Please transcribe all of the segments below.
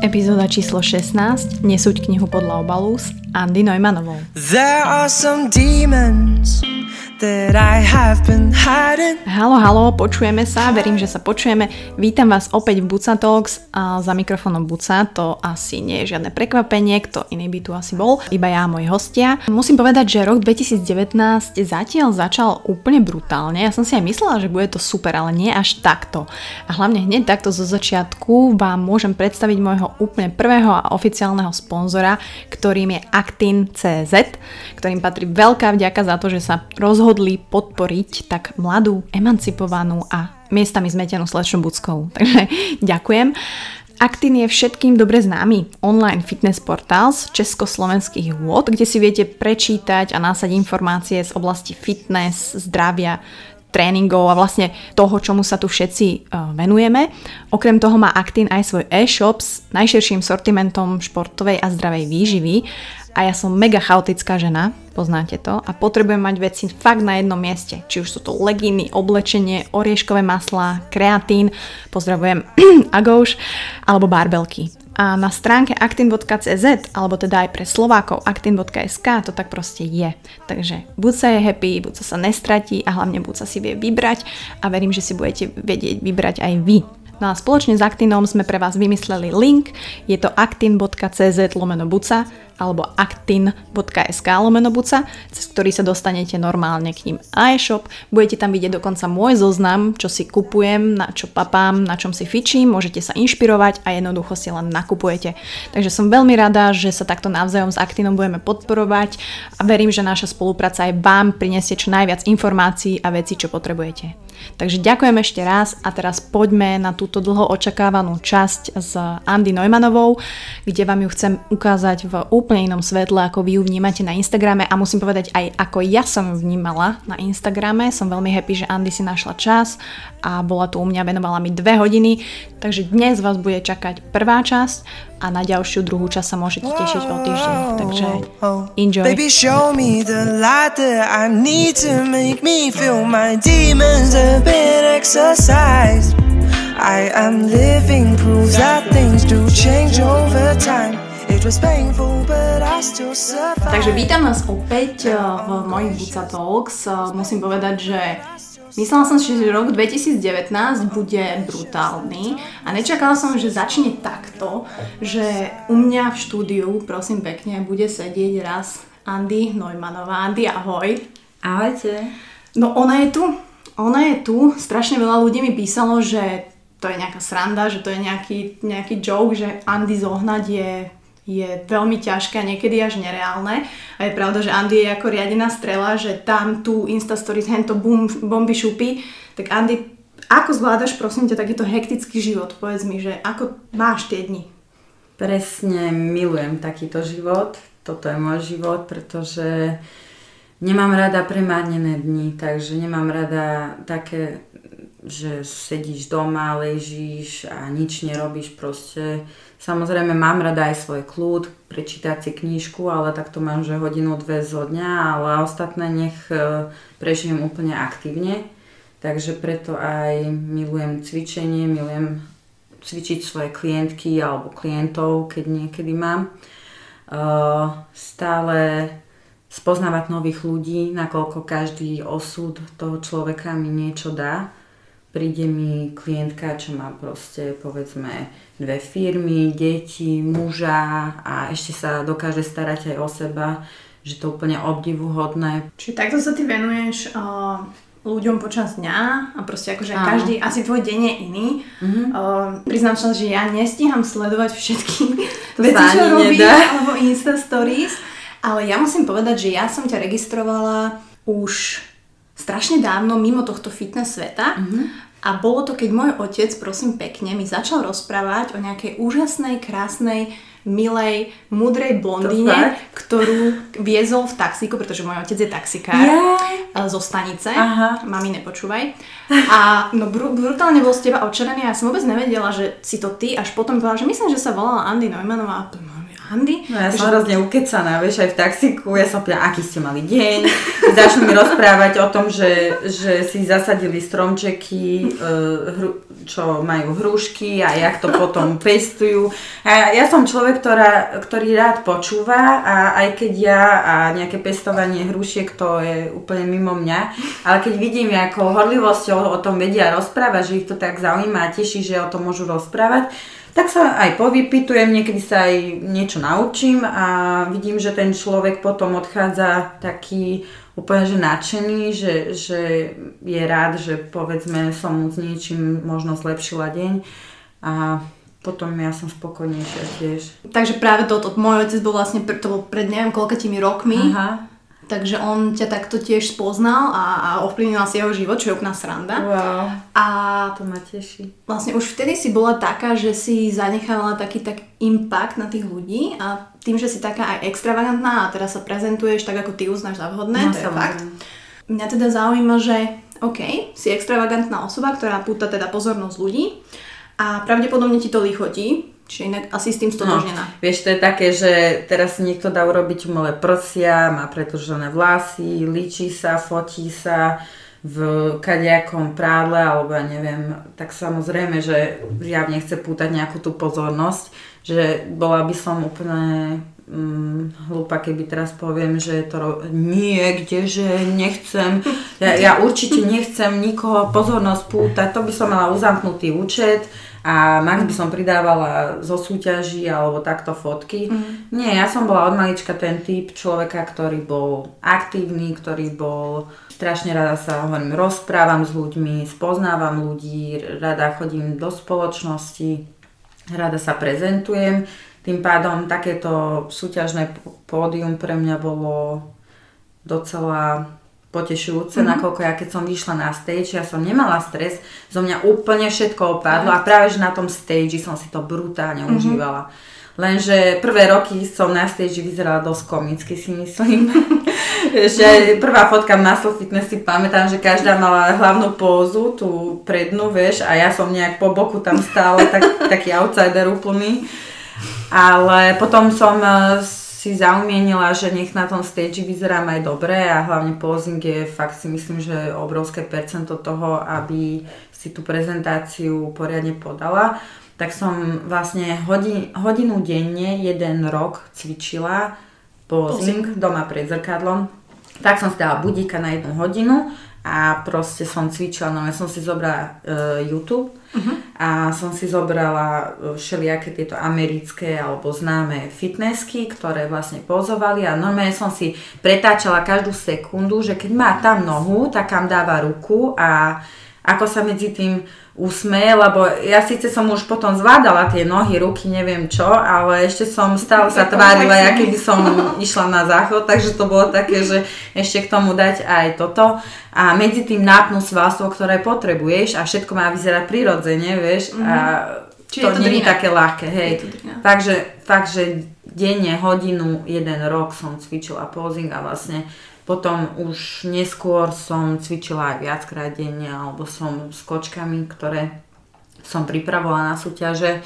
Epizóda číslo 16, Nesúď knihu podľa obalu s Andy Neumannovou. There are some demons Halo, halo, počujeme sa, verím, že sa počujeme. Vítam vás opäť v Buca Talks a za mikrofónom Buca, to asi nie je žiadne prekvapenie, kto iný by tu asi bol, iba ja a moji hostia. Musím povedať, že rok 2019 zatiaľ začal úplne brutálne. Ja som si aj myslela, že bude to super, ale nie až takto. A hlavne hneď takto zo začiatku vám môžem predstaviť môjho úplne prvého a oficiálneho sponzora, ktorým je Actin.cz, ktorým patrí veľká vďaka za to, že sa rozhodol rozhodli podporiť tak mladú, emancipovanú a miestami zmetenú slečnú Buckou. Takže ďakujem. Actin je všetkým dobre známy online fitness portál z československých vôd, kde si viete prečítať a násať informácie z oblasti fitness, zdravia, tréningov a vlastne toho, čomu sa tu všetci uh, venujeme. Okrem toho má Actin aj svoj e-shop s najširším sortimentom športovej a zdravej výživy a ja som mega chaotická žena, poznáte to, a potrebujem mať veci fakt na jednom mieste. Či už sú to legíny, oblečenie, orieškové maslá, kreatín, pozdravujem Agouš, alebo barbelky. A na stránke actin.cz, alebo teda aj pre Slovákov actin.sk to tak proste je. Takže buď sa je happy, buď sa nestratí a hlavne buď sa si vie vybrať a verím, že si budete vedieť vybrať aj vy. No a spoločne s Actinom sme pre vás vymysleli link, je to actin.cz lomeno buca alebo actin.sk lomeno buca, cez ktorý sa dostanete normálne k ním a e-shop. Budete tam vidieť dokonca môj zoznam, čo si kupujem, na čo papám, na čom si fičím, môžete sa inšpirovať a jednoducho si len nakupujete. Takže som veľmi rada, že sa takto navzájom s Actinom budeme podporovať a verím, že naša spolupráca aj vám prinesie čo najviac informácií a vecí, čo potrebujete. Takže ďakujem ešte raz a teraz poďme na túto dlho očakávanú časť s Andy Neumannovou, kde vám ju chcem ukázať v úplne inom svetle, ako vy ju vnímate na Instagrame a musím povedať aj ako ja som ju vnímala na Instagrame. Som veľmi happy, že Andy si našla čas a bola tu u mňa, venovala mi dve hodiny, takže dnes vás bude čakať prvá časť a na ďalšiu druhú časť sa môžete tešiť o týždeň. Takže enjoy. Baby, show me the light that I need to make me feel my demons a bit exercised. I am living proof that things do change over time. Takže vítam vás opäť eh, v mojich Buca Talks. Eh, musím povedať, že Myslela som si, že rok 2019 bude brutálny a nečakala som, že začne takto, že u mňa v štúdiu, prosím pekne, bude sedieť raz Andy Neumannová. Andy, ahoj. Ahojte. No ona je tu, ona je tu. Strašne veľa ľudí mi písalo, že to je nejaká sranda, že to je nejaký, nejaký joke, že Andy zohnať je je veľmi ťažké a niekedy až nereálne. A je pravda, že Andy je ako riadená strela, že tam tu Insta Stories, hento boom, bomby šupy. Tak Andy, ako zvládaš prosím ťa takýto hektický život? Povedz mi, že ako máš tie dni? Presne milujem takýto život. Toto je môj život, pretože nemám rada premárnené dni, takže nemám rada také, že sedíš doma, ležíš a nič nerobíš proste Samozrejme mám rada aj svoj kľud, prečítať si knížku, ale tak to mám, že hodinu, dve zo dňa, ale ostatné nech e, prežijem úplne aktívne. Takže preto aj milujem cvičenie, milujem cvičiť svoje klientky alebo klientov, keď niekedy mám. E, stále spoznávať nových ľudí, nakoľko každý osud toho človeka mi niečo dá príde mi klientka, čo má proste povedzme dve firmy, deti, muža a ešte sa dokáže starať aj o seba, že to úplne obdivuhodné. Čiže takto sa ty venuješ uh, ľuďom počas dňa a proste akože Áno. každý, asi tvoj deň je iný. Mm-hmm. Uh, priznám sa, že ja nestíham sledovať všetky to veci, čo robíš, alebo Insta Stories, ale ja musím povedať, že ja som ťa registrovala už strašne dávno mimo tohto fitness sveta mm-hmm. A bolo to, keď môj otec, prosím pekne, mi začal rozprávať o nejakej úžasnej, krásnej, milej, mudrej blondíne, ktorú viezol v taxíku, pretože môj otec je taxikár yeah. zo stanice. Aha. Mami, nepočúvaj. A no br- brutálne bol z teba očarený a ja som vôbec nevedela, že si to ty, až potom povedala, že myslím, že sa volala Andy Neumannová. Andy. No ja som hrozne ukecaná, vieš, aj v taxiku, ja som pýtam, aký ste mali deň. Začnú mi rozprávať o tom, že, že si zasadili stromčeky, e, čo majú hrušky a jak to potom pestujú. A ja som človek, ktorá, ktorý rád počúva a aj keď ja a nejaké pestovanie hrušiek to je úplne mimo mňa, ale keď vidím, ako horlivosťou o tom vedia rozprávať, že ich to tak zaujíma a teší, že o tom môžu rozprávať, tak sa aj povypitujem, niekedy sa aj niečo naučím a vidím, že ten človek potom odchádza taký úplne že nadšený, že, že je rád, že povedzme som mu s niečím možno zlepšila deň a potom ja som spokojnejšia tiež. Takže práve toto, môj otec bol vlastne, to bol pred neviem koľkatými rokmi, Aha. Takže on ťa takto tiež spoznal a, a ovplyvnil si jeho život, čo je úplná sranda. Wow, a to ma teší. Vlastne už vtedy si bola taká, že si zanechávala taký tak impact na tých ľudí a tým, že si taká aj extravagantná a teraz sa prezentuješ tak, ako ty uznáš za vhodné, no, to je fakt. Mňa teda zaujíma, že OK, si extravagantná osoba, ktorá púta teda pozornosť ľudí a pravdepodobne ti to lichotí, Čiže inak asi s tým stotožnená. No, vieš, to je také, že teraz niekto dá urobiť umelé prsia, má pretlžené vlasy, líči sa, fotí sa v kadejakom prádle, alebo ja neviem, tak samozrejme, že javne chce pútať nejakú tú pozornosť, že bola by som úplne mm, hlúpa, keby teraz poviem, že to ro- nie, kdeže, nechcem, ja, ja určite nechcem nikoho pozornosť pútať, to by som mala uzamknutý účet, a max by som pridávala zo súťaží alebo takto fotky. Mm. Nie, ja som bola od malička ten typ človeka, ktorý bol aktívny, ktorý bol strašne rada sa hovorím, rozprávam s ľuďmi, spoznávam ľudí, rada chodím do spoločnosti, rada sa prezentujem. Tým pádom takéto súťažné pódium pre mňa bolo docela potešujúce, mm-hmm. nakoľko ja keď som vyšla na stage, ja som nemala stres, zo mňa úplne všetko opadlo a práve že na tom stage som si to brutálne mm-hmm. užívala. Lenže prvé roky som na stage vyzerala dosť komicky si myslím. že prvá fotka v Muscle Fitness si pamätám, že každá mala hlavnú pózu, tú prednú, vieš, a ja som nejak po boku tam stála, tak, taký outsider úplný. Ale potom som eh, si zaumienila, že nech na tom stage vyzerám aj dobre a hlavne posing je fakt si myslím, že obrovské percento toho, aby si tú prezentáciu poriadne podala. Tak som vlastne hodin, hodinu denne, jeden rok cvičila posing, doma pred zrkadlom. Tak som si dala budíka na jednu hodinu a proste som cvičila, no ja som si zobrala uh, YouTube uh-huh. a som si zobrala e, všelijaké tieto americké alebo známe fitnessky, ktoré vlastne pozovali a normálne som si pretáčala každú sekundu, že keď má tam nohu, tak kam dáva ruku a ako sa medzi tým úsmeje, lebo ja síce som už potom zvládala tie nohy, ruky, neviem čo, ale ešte som stále sa tvárila, ja keby som išla na záchod, takže to bolo také, že ešte k tomu dať aj toto a medzi tým nápnu svalstvo, ktoré potrebuješ a všetko má vyzerať prirodzene, vieš, mm-hmm. a mhm. Čiže to, to nie je také ľahké, hej. Takže, fakt, že denne, hodinu, jeden rok som cvičila posing a vlastne potom už neskôr som cvičila aj viackrát denne, alebo som s kočkami, ktoré som pripravovala na súťaže,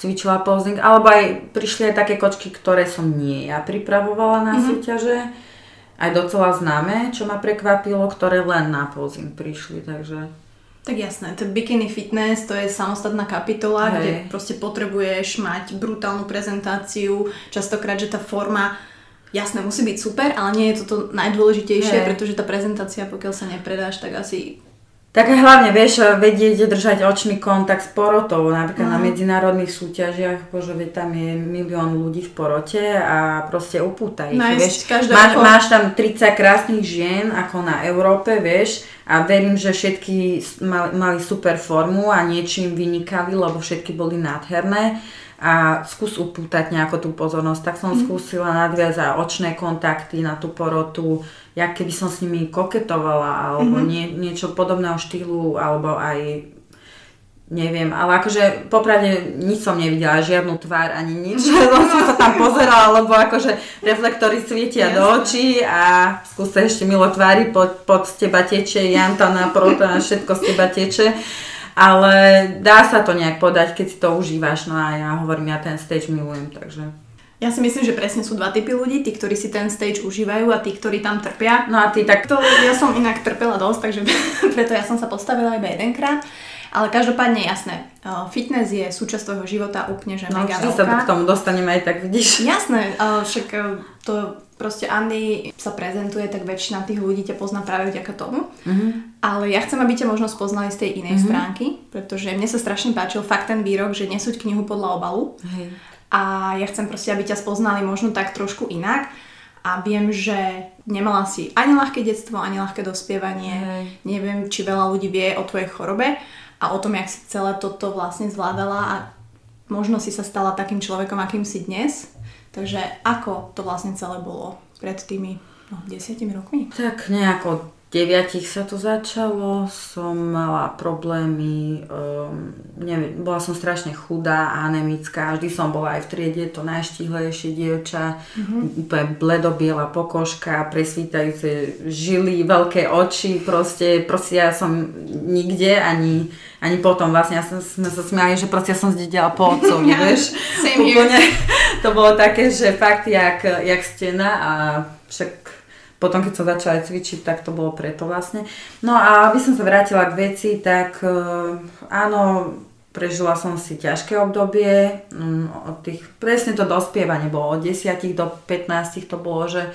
cvičila posing, alebo aj prišli aj také kočky, ktoré som nie ja pripravovala na mm-hmm. súťaže, aj docela známe, čo ma prekvapilo, ktoré len na posing prišli, takže... Tak jasné, to bikini fitness, to je samostatná kapitola, Hej. kde proste potrebuješ mať brutálnu prezentáciu, častokrát, že tá forma jasné, musí byť super, ale nie je to to najdôležitejšie, hey. pretože tá prezentácia, pokiaľ sa nepredáš, tak asi tak hlavne, vieš, vedieť držať očný kontakt s porotou, napríklad mm. na medzinárodných súťažiach, bože, veď tam je milión ľudí v porote a proste upúta ich, vieš. Máš, máš tam 30 krásnych žien, ako na Európe, vieš, a verím, že všetky mali, mali super formu a niečím vynikali, lebo všetky boli nádherné a skús upútať nejako tú pozornosť. Tak som mm. skúsila nadviazať očné kontakty na tú porotu, jak keby som s nimi koketovala, alebo mm-hmm. nie, niečo podobného štýlu, alebo aj neviem, ale akože popravde nič som nevidela, žiadnu tvár ani nič, som sa tam pozerala, lebo akože reflektory svietia do očí a skúsa ešte milo tvári, pod, pod teba teče, janta na proto a všetko z teba teče ale dá sa to nejak podať, keď si to užívaš, no a ja hovorím, ja ten stage milujem, takže... Ja si myslím, že presne sú dva typy ľudí, tí, ktorí si ten stage užívajú a tí, ktorí tam trpia. No a ty tak... To, ja som inak trpela dosť, takže preto ja som sa postavila iba jedenkrát. Ale každopádne jasné, fitness je súčasť tvojho života úplne, že no, mega sa k tomu dostaneme aj tak, vidíš. Jasné, však to proste Andy sa prezentuje, tak väčšina tých ľudí ťa pozná práve vďaka tomu. Mm-hmm. Ale ja chcem, aby ťa možno spoznali z tej inej mm-hmm. stránky, pretože mne sa strašne páčil fakt ten výrok, že nesúď knihu podľa obalu. Hej. A ja chcem proste, aby ťa spoznali možno tak trošku inak. A viem, že nemala si ani ľahké detstvo, ani ľahké dospievanie. Hej. Neviem, či veľa ľudí vie o tvojej chorobe a o tom, jak si celé toto vlastne zvládala a možno si sa stala takým človekom, akým si dnes. Takže ako to vlastne celé bolo pred tými no, desiatimi rokmi? Tak nejako deviatich sa to začalo, som mala problémy, um, neviem, bola som strašne chudá a anemická, vždy som bola aj v triede to najštihlejšie dievča, mm-hmm. úplne bledobiela pokožka, presvítajúce žily, veľké oči, proste, proste ja som nikde ani, ani potom vlastne, ja som, sme sa smiali, že proste ja som zdedela po otcovi, vieš, úplne, to bolo také, že fakt jak, jak stena a však potom, keď som začala cvičiť, tak to bolo preto vlastne. No a aby som sa vrátila k veci, tak uh, áno, prežila som si ťažké obdobie, um, od tých, presne to dospievanie bolo, od 10 do 15 to bolo, že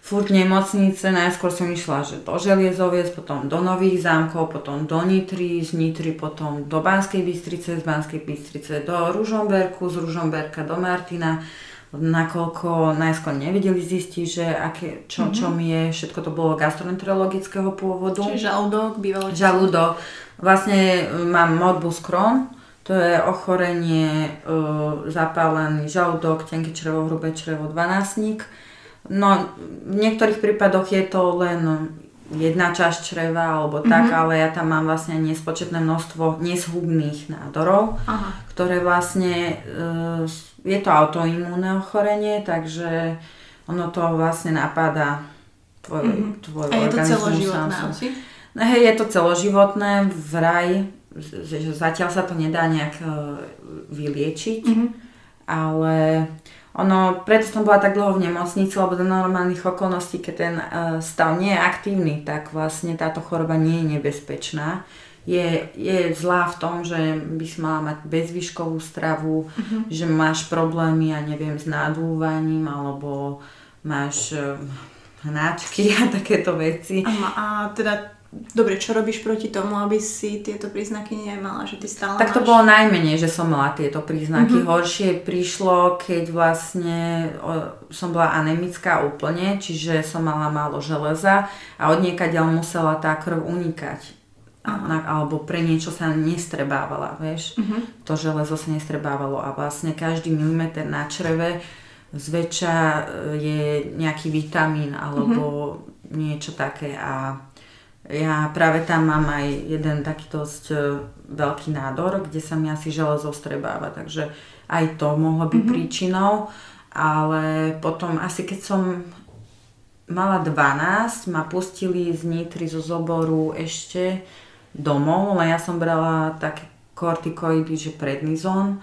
furt nemocnice, najskôr som išla že do Želiezoviec, potom do Nových zámkov, potom do Nitry, z Nitry potom do Banskej Bystrice, z Banskej Bystrice do Ružomberku, z Ružomberka do Martina nakoľko najskôr nevedeli zistiť, že aké, čo, mm-hmm. čo mi je, všetko to bolo gastroenterologického pôvodu. Čiže žalúdok, bývalo Žalúdok. Vlastne e, mám morbus Crohn, to je ochorenie, e, zapálený žalúdok, tenké črevo, hrubé črevo, dvanásnik. No, v niektorých prípadoch je to len jedna časť čreva alebo tak, mm-hmm. ale ja tam mám vlastne nespočetné množstvo neshubných nádorov, Aha. ktoré vlastne e, je to autoimúnne ochorenie, takže ono to vlastne napáda tvoj, mm-hmm. tvoj A je to celoživotné asi? No, hej, je to celoživotné, vraj, že zatiaľ sa to nedá nejak uh, vyliečiť, mm-hmm. ale ono, preto som bola tak dlho v nemocnici, lebo za normálnych okolností, keď ten uh, stav nie je aktívny, tak vlastne táto choroba nie je nebezpečná je, je zlá v tom, že by si mala mať bezvýškovú stravu, uh-huh. že máš problémy, ja neviem, s nadúvaním, alebo máš uh, hnáčky a takéto veci. A, a teda Dobre, čo robíš proti tomu, aby si tieto príznaky nemala, že ty stále Tak to máš... bolo najmenej, že som mala tieto príznaky. Mm-hmm. Horšie prišlo, keď vlastne o, som bola anemická úplne, čiže som mala málo železa a od niekaď musela tá krv unikať na, alebo pre niečo sa nestrebávala, vieš. Uh-huh. To železo sa nestrebávalo a vlastne každý milimeter na čreve zväčša e, je nejaký vitamín alebo uh-huh. niečo také a ja práve tam mám aj jeden taký dosť e, veľký nádor, kde sa mi asi železo strebáva, takže aj to mohlo byť uh-huh. príčinou, ale potom asi keď som mala 12, ma pustili z Nitry zo zoboru ešte domov, len ja som brala také kortikoidy, že prednizón,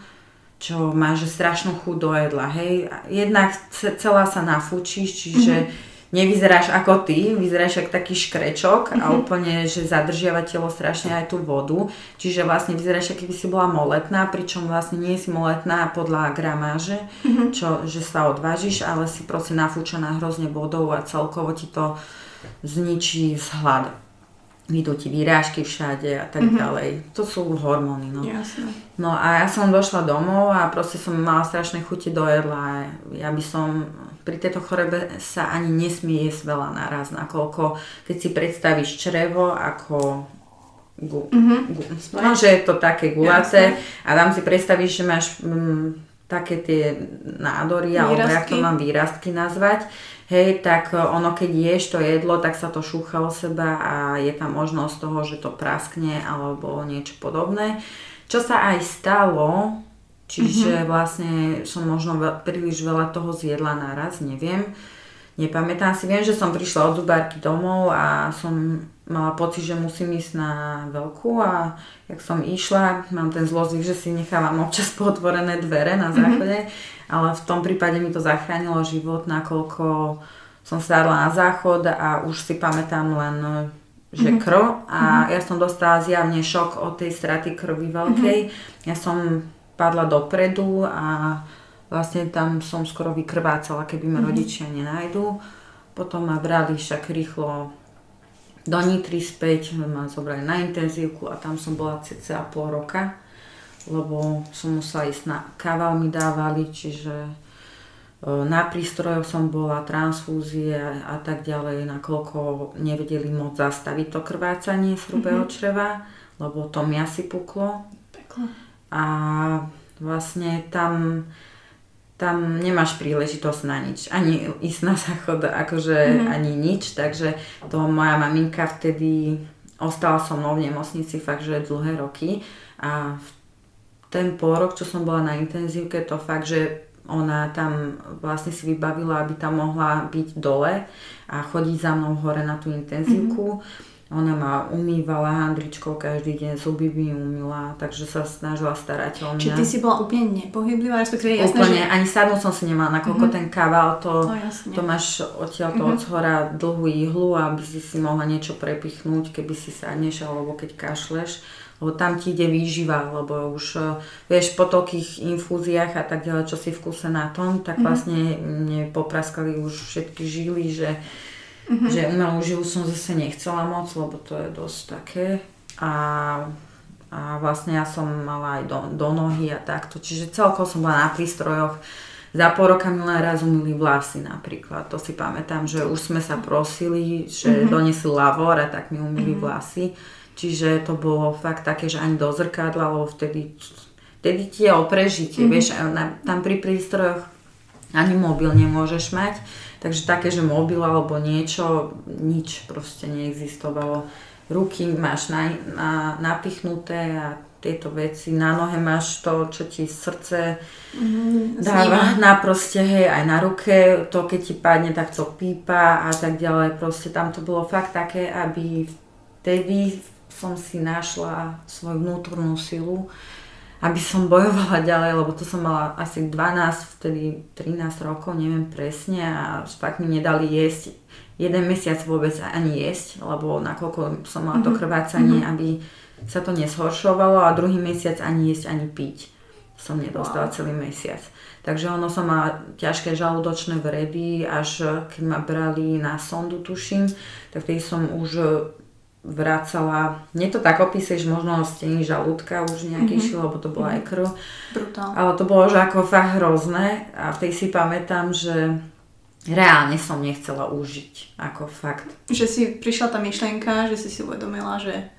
čo má že strašnú chuť do jedla, hej. Jednak celá sa nafúčiš, čiže mm-hmm. nevyzeráš ako ty, vyzeráš ako taký škrečok mm-hmm. a mhm. úplne, že zadržiava telo strašne aj tú vodu, čiže vlastne vyzeráš, ako keby si bola moletná, pričom vlastne nie si moletná podľa gramáže, mm-hmm. čo, že sa odvážiš, ale si proste nafúčená hrozne vodou a celkovo ti to zničí z hladu idú ti výrážky všade a tak mm-hmm. ďalej. To sú hormóny, no. Jasne. No a ja som došla domov a proste som mala strašné chuti do jedla. Ja by som, pri tejto chorebe sa ani nesmie jesť veľa naraz, nakoľko, keď si predstavíš črevo ako gu, mm-hmm. gu, no, že je to také gulaté a tam si predstavíš, že máš mm, také tie nádory, alebo jak to mám výrastky nazvať, hej, tak e, ono keď ješ to jedlo, tak sa to šúcha o seba a je tam možnosť toho, že to praskne alebo niečo podobné. Čo sa aj stalo, čiže mm-hmm. vlastne som možno veľ, príliš veľa toho zjedla naraz, neviem. nepamätám si. Viem, že som prišla od zubárky domov a som mala pocit, že musím ísť na veľkú a jak som išla, mám ten zlozvyk, že si nechávam občas potvorené dvere na mhm. záchode, mm-hmm. Ale v tom prípade mi to zachránilo život, nakoľko som sadla na záchod a už si pamätám len že mm-hmm. krv a mm-hmm. ja som dostala zjavne šok od tej straty krvi veľkej. Mm-hmm. Ja som padla dopredu a vlastne tam som skoro vykrvácala, keby ma mm-hmm. rodičia nenajdu. Potom ma brali však rýchlo do Nitry späť, ma zobrali na intenzívku a tam som bola cca pol roka, lebo som musela ísť na kaval mi dávali, čiže e, na prístrojoch som bola, transfúzie a, a tak ďalej, nakoľko nevedeli moc zastaviť to krvácanie z hrubého mm-hmm. čreva, lebo to mi asi puklo. Peklo. A vlastne tam tam nemáš príležitosť na nič. Ani ísť na záchod, akože mm-hmm. ani nič. Takže to moja maminka vtedy ostala so mnou v nemocnici fakt, že dlhé roky. A v ten pol rok, čo som bola na intenzívke, to fakt, že ona tam vlastne si vybavila, aby tam mohla byť dole a chodiť za mnou hore na tú intenzívku. Mm-hmm ona ma umývala handričkou každý deň, zuby by umýla, takže sa snažila starať o mňa. Čiže ty si bola úplne nepohyblivá, respektíve jasné, Úplne, že... ani sadnúť som si nemala, nakoľko mm-hmm. ten kaval, to, no, to máš odtiaľ to mm-hmm. od dlhú ihlu, aby si si mohla niečo prepichnúť, keby si sadneš, alebo keď kašleš lebo tam ti ide výživa, lebo už eh, vieš po toľkých infúziách a tak ďalej, čo si v kuse na tom, tak mm-hmm. vlastne mne popraskali už všetky žily, že Mm-hmm. Že umelú žilu som zase nechcela moc, lebo to je dosť také. A, a vlastne ja som mala aj do, do nohy a takto. Čiže celkovo som bola na prístrojoch. Za pol roka mi len raz umýli vlasy napríklad. To si pamätám, že už sme sa prosili, že mm-hmm. donesli lavor a tak mi umýli mm-hmm. vlasy. Čiže to bolo fakt také, že ani do zrkadla, lebo vtedy, vtedy ti je o prežitie, mm-hmm. vieš, tam pri prístrojoch ani mobil nemôžeš mať. Takže také, že mobil alebo niečo, nič proste neexistovalo. Ruky máš na, na, napichnuté a tieto veci, na nohe máš to, čo ti srdce mm, dáva na proste, hej, aj na ruke, to keď ti padne, tak to pípa a tak ďalej, proste tam to bolo fakt také, aby vtedy som si našla svoju vnútornú silu, aby som bojovala ďalej, lebo to som mala asi 12, vtedy 13 rokov, neviem presne a fakt mi nedali jesť jeden mesiac vôbec ani jesť, lebo nakoľko som mala to mhm. krvácanie, mm-hmm. aby sa to neshoršovalo a druhý mesiac ani jesť, ani piť som nedostala wow. celý mesiac. Takže ono som mala ťažké žalúdočné vredy, až keď ma brali na sondu, tuším, tak vtedy som už vracala, nie to tak opíseš, možno stení žalúdka už nejaký mm-hmm. šil, lebo to bola aj krv. Brutál. Ale to bolo že ako fakt hrozné a v tej si pamätám, že reálne som nechcela užiť, ako fakt. Že si prišla tá myšlienka, že si si uvedomila, že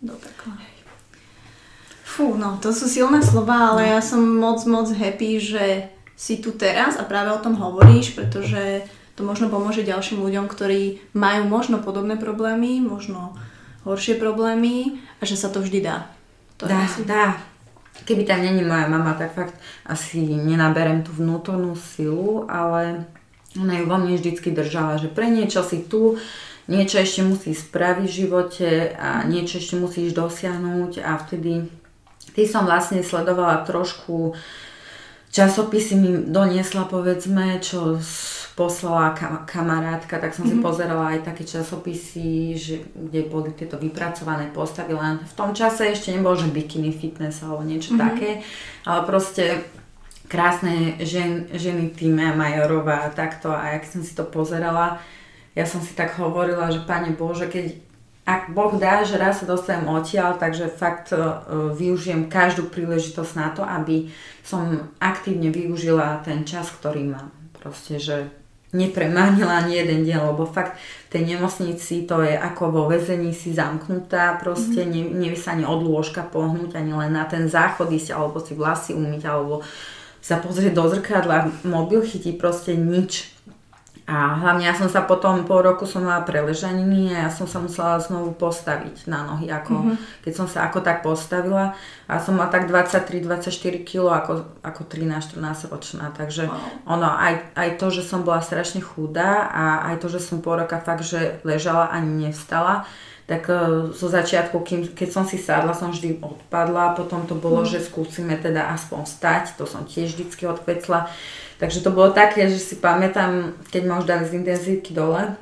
do pekla. Fú, no to sú silné slova, ale no. ja som moc, moc happy, že si tu teraz a práve o tom hovoríš, pretože to možno pomôže ďalším ľuďom, ktorí majú možno podobné problémy, možno horšie problémy a že sa to vždy dá. To dá, asi... dá. Keby tam není moja mama, tak fakt asi nenaberem tú vnútornú silu, ale ona ju vo mne vždycky držala, že pre niečo si tu, niečo ešte musíš spraviť v živote a niečo ešte musíš dosiahnuť a vtedy ty som vlastne sledovala trošku časopisy mi doniesla povedzme, čo poslala kam- kamarátka, tak som mm-hmm. si mhm. pozerala aj také časopisy, že, kde boli tieto vypracované postavy, len v tom čase ešte nebolo, že bikini fitness alebo niečo mm-hmm. také, ale proste krásne žen, ženy týme Majorová a takto a jak som si to pozerala, ja som si tak hovorila, že Pane Bože, keď ak Boh dá, že raz sa dostanem odtiaľ, takže fakt uh, využijem každú príležitosť na to, aby som aktívne využila ten čas, ktorý mám. Proste, že nepremánila ani jeden deň, lebo fakt v tej nemocnici to je ako vo väzení si zamknutá, proste mm-hmm. nevie sa ani od lôžka pohnúť, ani len na ten záchod ísť, alebo si vlasy umyť, alebo sa pozrieť do zrkadla, mobil chytí proste nič. A hlavne ja som sa potom, po roku som mala preležaniny a ja som sa musela znovu postaviť na nohy, ako, mm-hmm. keď som sa ako tak postavila. A som mala tak 23-24 kg ako, ako 13-14 ročná. Takže wow. ono, aj, aj to, že som bola strašne chudá a aj to, že som po roka fakt, že ležala ani nevstala, tak uh, zo začiatku, kým, keď som si sadla, som vždy odpadla, potom to bolo, mm. že skúsime teda aspoň stať, to som tiež vždycky odkvecla. Takže to bolo také, že si pamätám, keď ma už dali z intenzívky dole,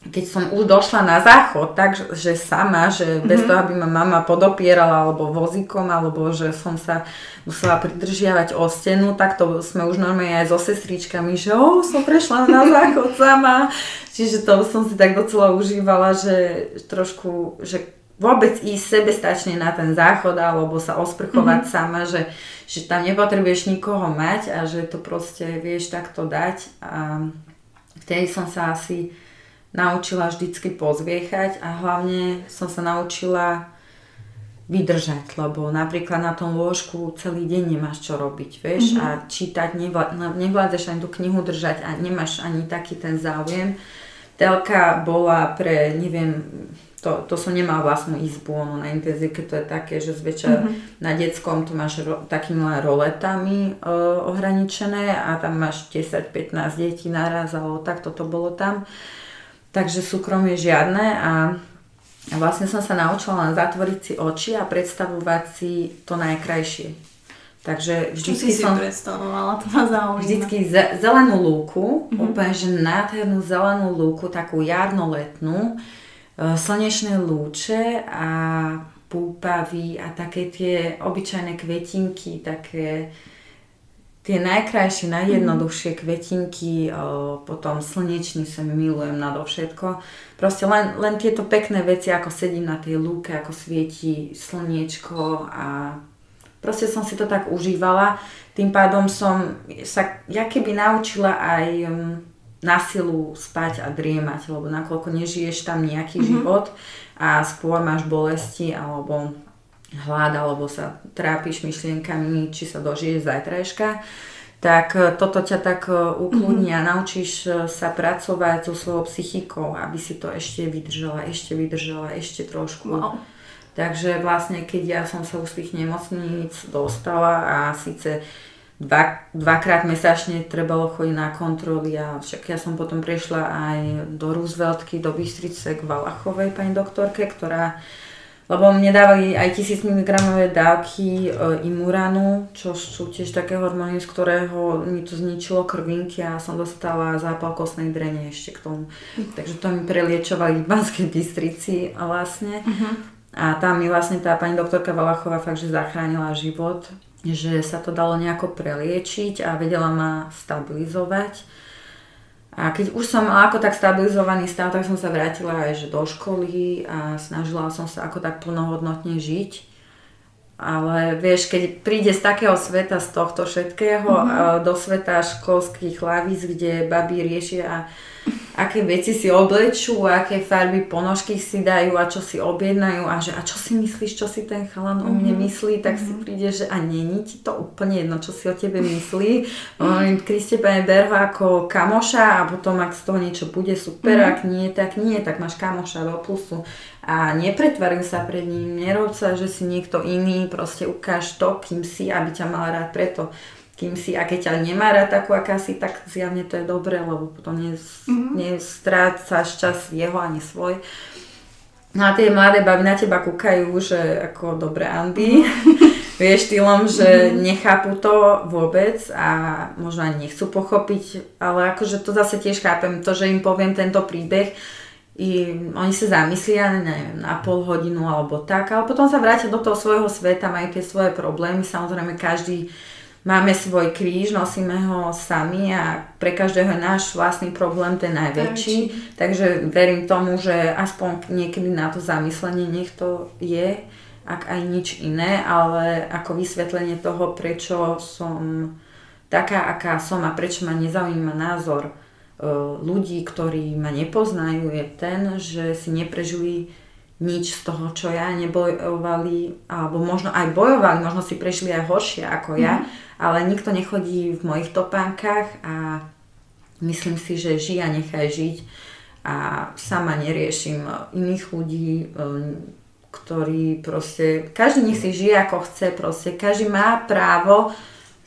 keď som už došla na záchod, takže sama, že bez mm-hmm. toho, aby ma mama podopierala alebo vozíkom, alebo že som sa musela pridržiavať o stenu, tak to sme už normálne aj so sestričkami, že oh, som prešla na záchod sama. Čiže to som si tak docela užívala, že trošku, že vôbec ísť sebestačne na ten záchod alebo sa osprchovať mm-hmm. sama, že, že tam nepotrebuješ nikoho mať a že to proste vieš takto dať. A vtedy som sa asi naučila vždycky pozviechať a hlavne som sa naučila vydržať, lebo napríklad na tom lôžku celý deň nemáš čo robiť, vieš, mm-hmm. a čítať, nevlá, nevládzeš ani tú knihu držať a nemáš ani taký ten záujem. Telka bola pre, neviem, to, to som nemala vlastnú izbu, ono na intenzívke to je také, že zväčša mm-hmm. na detskom to máš ro, takými roletami e, ohraničené a tam máš 10-15 detí naraz, alebo tak toto bolo tam. Takže súkromie žiadne a, vlastne som sa naučila len zatvoriť si oči a predstavovať si to najkrajšie. Takže vždycky som... predstavovala, to ma zaujíma. Vždycky zelenú lúku, mm-hmm. úplne že nádhernú zelenú lúku, takú jarno-letnú, slnečné lúče a púpavy a také tie obyčajné kvetinky, také tie najkrajšie, najjednoduchšie kvetinky, e, potom slnečný sa milujem nadovšetko. Proste len, len tieto pekné veci, ako sedím na tej lúke, ako svieti slniečko a proste som si to tak užívala. Tým pádom som sa ja keby naučila aj na silu spať a driemať, lebo nakoľko nežiješ tam nejaký mm-hmm. život a skôr máš bolesti alebo hlad, alebo sa trápiš myšlienkami, či sa dožiješ zajtrajška, tak e, toto ťa tak e, ukludní mm-hmm. a naučíš e, sa pracovať so svojou psychikou, aby si to ešte vydržala, ešte vydržala, ešte trošku. Wow. Takže vlastne, keď ja som sa už z tých nemocníc dostala a síce dva, dvakrát mesačne trebalo chodiť na kontroly a však ja som potom prešla aj do Rooseveltky, do Bystrice k Valachovej pani doktorke, ktorá lebo mne dávali aj 1000 mg dávky e, imuranu, čo sú tiež také hormóny, z ktorého mi to zničilo krvinky a som dostala zápal kostnej drene ešte k tomu. Takže to mi preliečovali v Banskej Bystrici vlastne. Uh-huh. A tam mi vlastne tá pani doktorka Valachová fakt, že zachránila život že sa to dalo nejako preliečiť a vedela ma stabilizovať. A keď už som mala ako tak stabilizovaný stav, tak som sa vrátila aj že do školy a snažila som sa ako tak plnohodnotne žiť. Ale vieš, keď príde z takého sveta, z tohto všetkého, mm-hmm. do sveta školských lavíc, kde baby riešia aké veci si oblečú, aké farby ponožky si dajú a čo si objednajú a že a čo si myslíš, čo si ten chalan o mne mhm. myslí, tak si mhm. príde, že a není ti to úplne jedno, čo si o tebe myslí. Mm-hmm. Kriste pane Berho ako kamoša a potom ak z toho niečo bude super, mm-hmm. ak nie, tak nie, tak máš kamoša do plusu. A nepretvaruj sa pred ním, nerob sa, že si niekto iný, proste ukáž to, kým si, aby ťa mal rád preto kým si, a keď ťa nemá rád takú, aká si, tak zjavne to je dobré, lebo potom mm-hmm. nestrácaš čas jeho ani svoj. No a tie mladé baby na teba kúkajú, že ako dobre Andy, mm-hmm. vieš štýlom, že mm-hmm. nechápu to vôbec a možno ani nechcú pochopiť, ale akože to zase tiež chápem, to, že im poviem tento príbeh, i oni sa zamyslia neviem, na pol hodinu alebo tak, ale potom sa vrátia do toho svojho sveta, majú tie svoje problémy, samozrejme každý máme svoj kríž, nosíme ho sami a pre každého je náš vlastný problém ten najväčší. najväčší. Takže verím tomu, že aspoň niekedy na to zamyslenie nech to je, ak aj nič iné, ale ako vysvetlenie toho, prečo som taká, aká som a prečo ma nezaujíma názor e, ľudí, ktorí ma nepoznajú, je ten, že si neprežili nič z toho, čo ja nebojovali, alebo možno aj bojovali, možno si prešli aj horšie ako ja, mm ale nikto nechodí v mojich topánkach a myslím si, že žij a nechaj žiť a sama neriešim iných ľudí, um, ktorí proste, každý nech si žije ako chce, proste každý má právo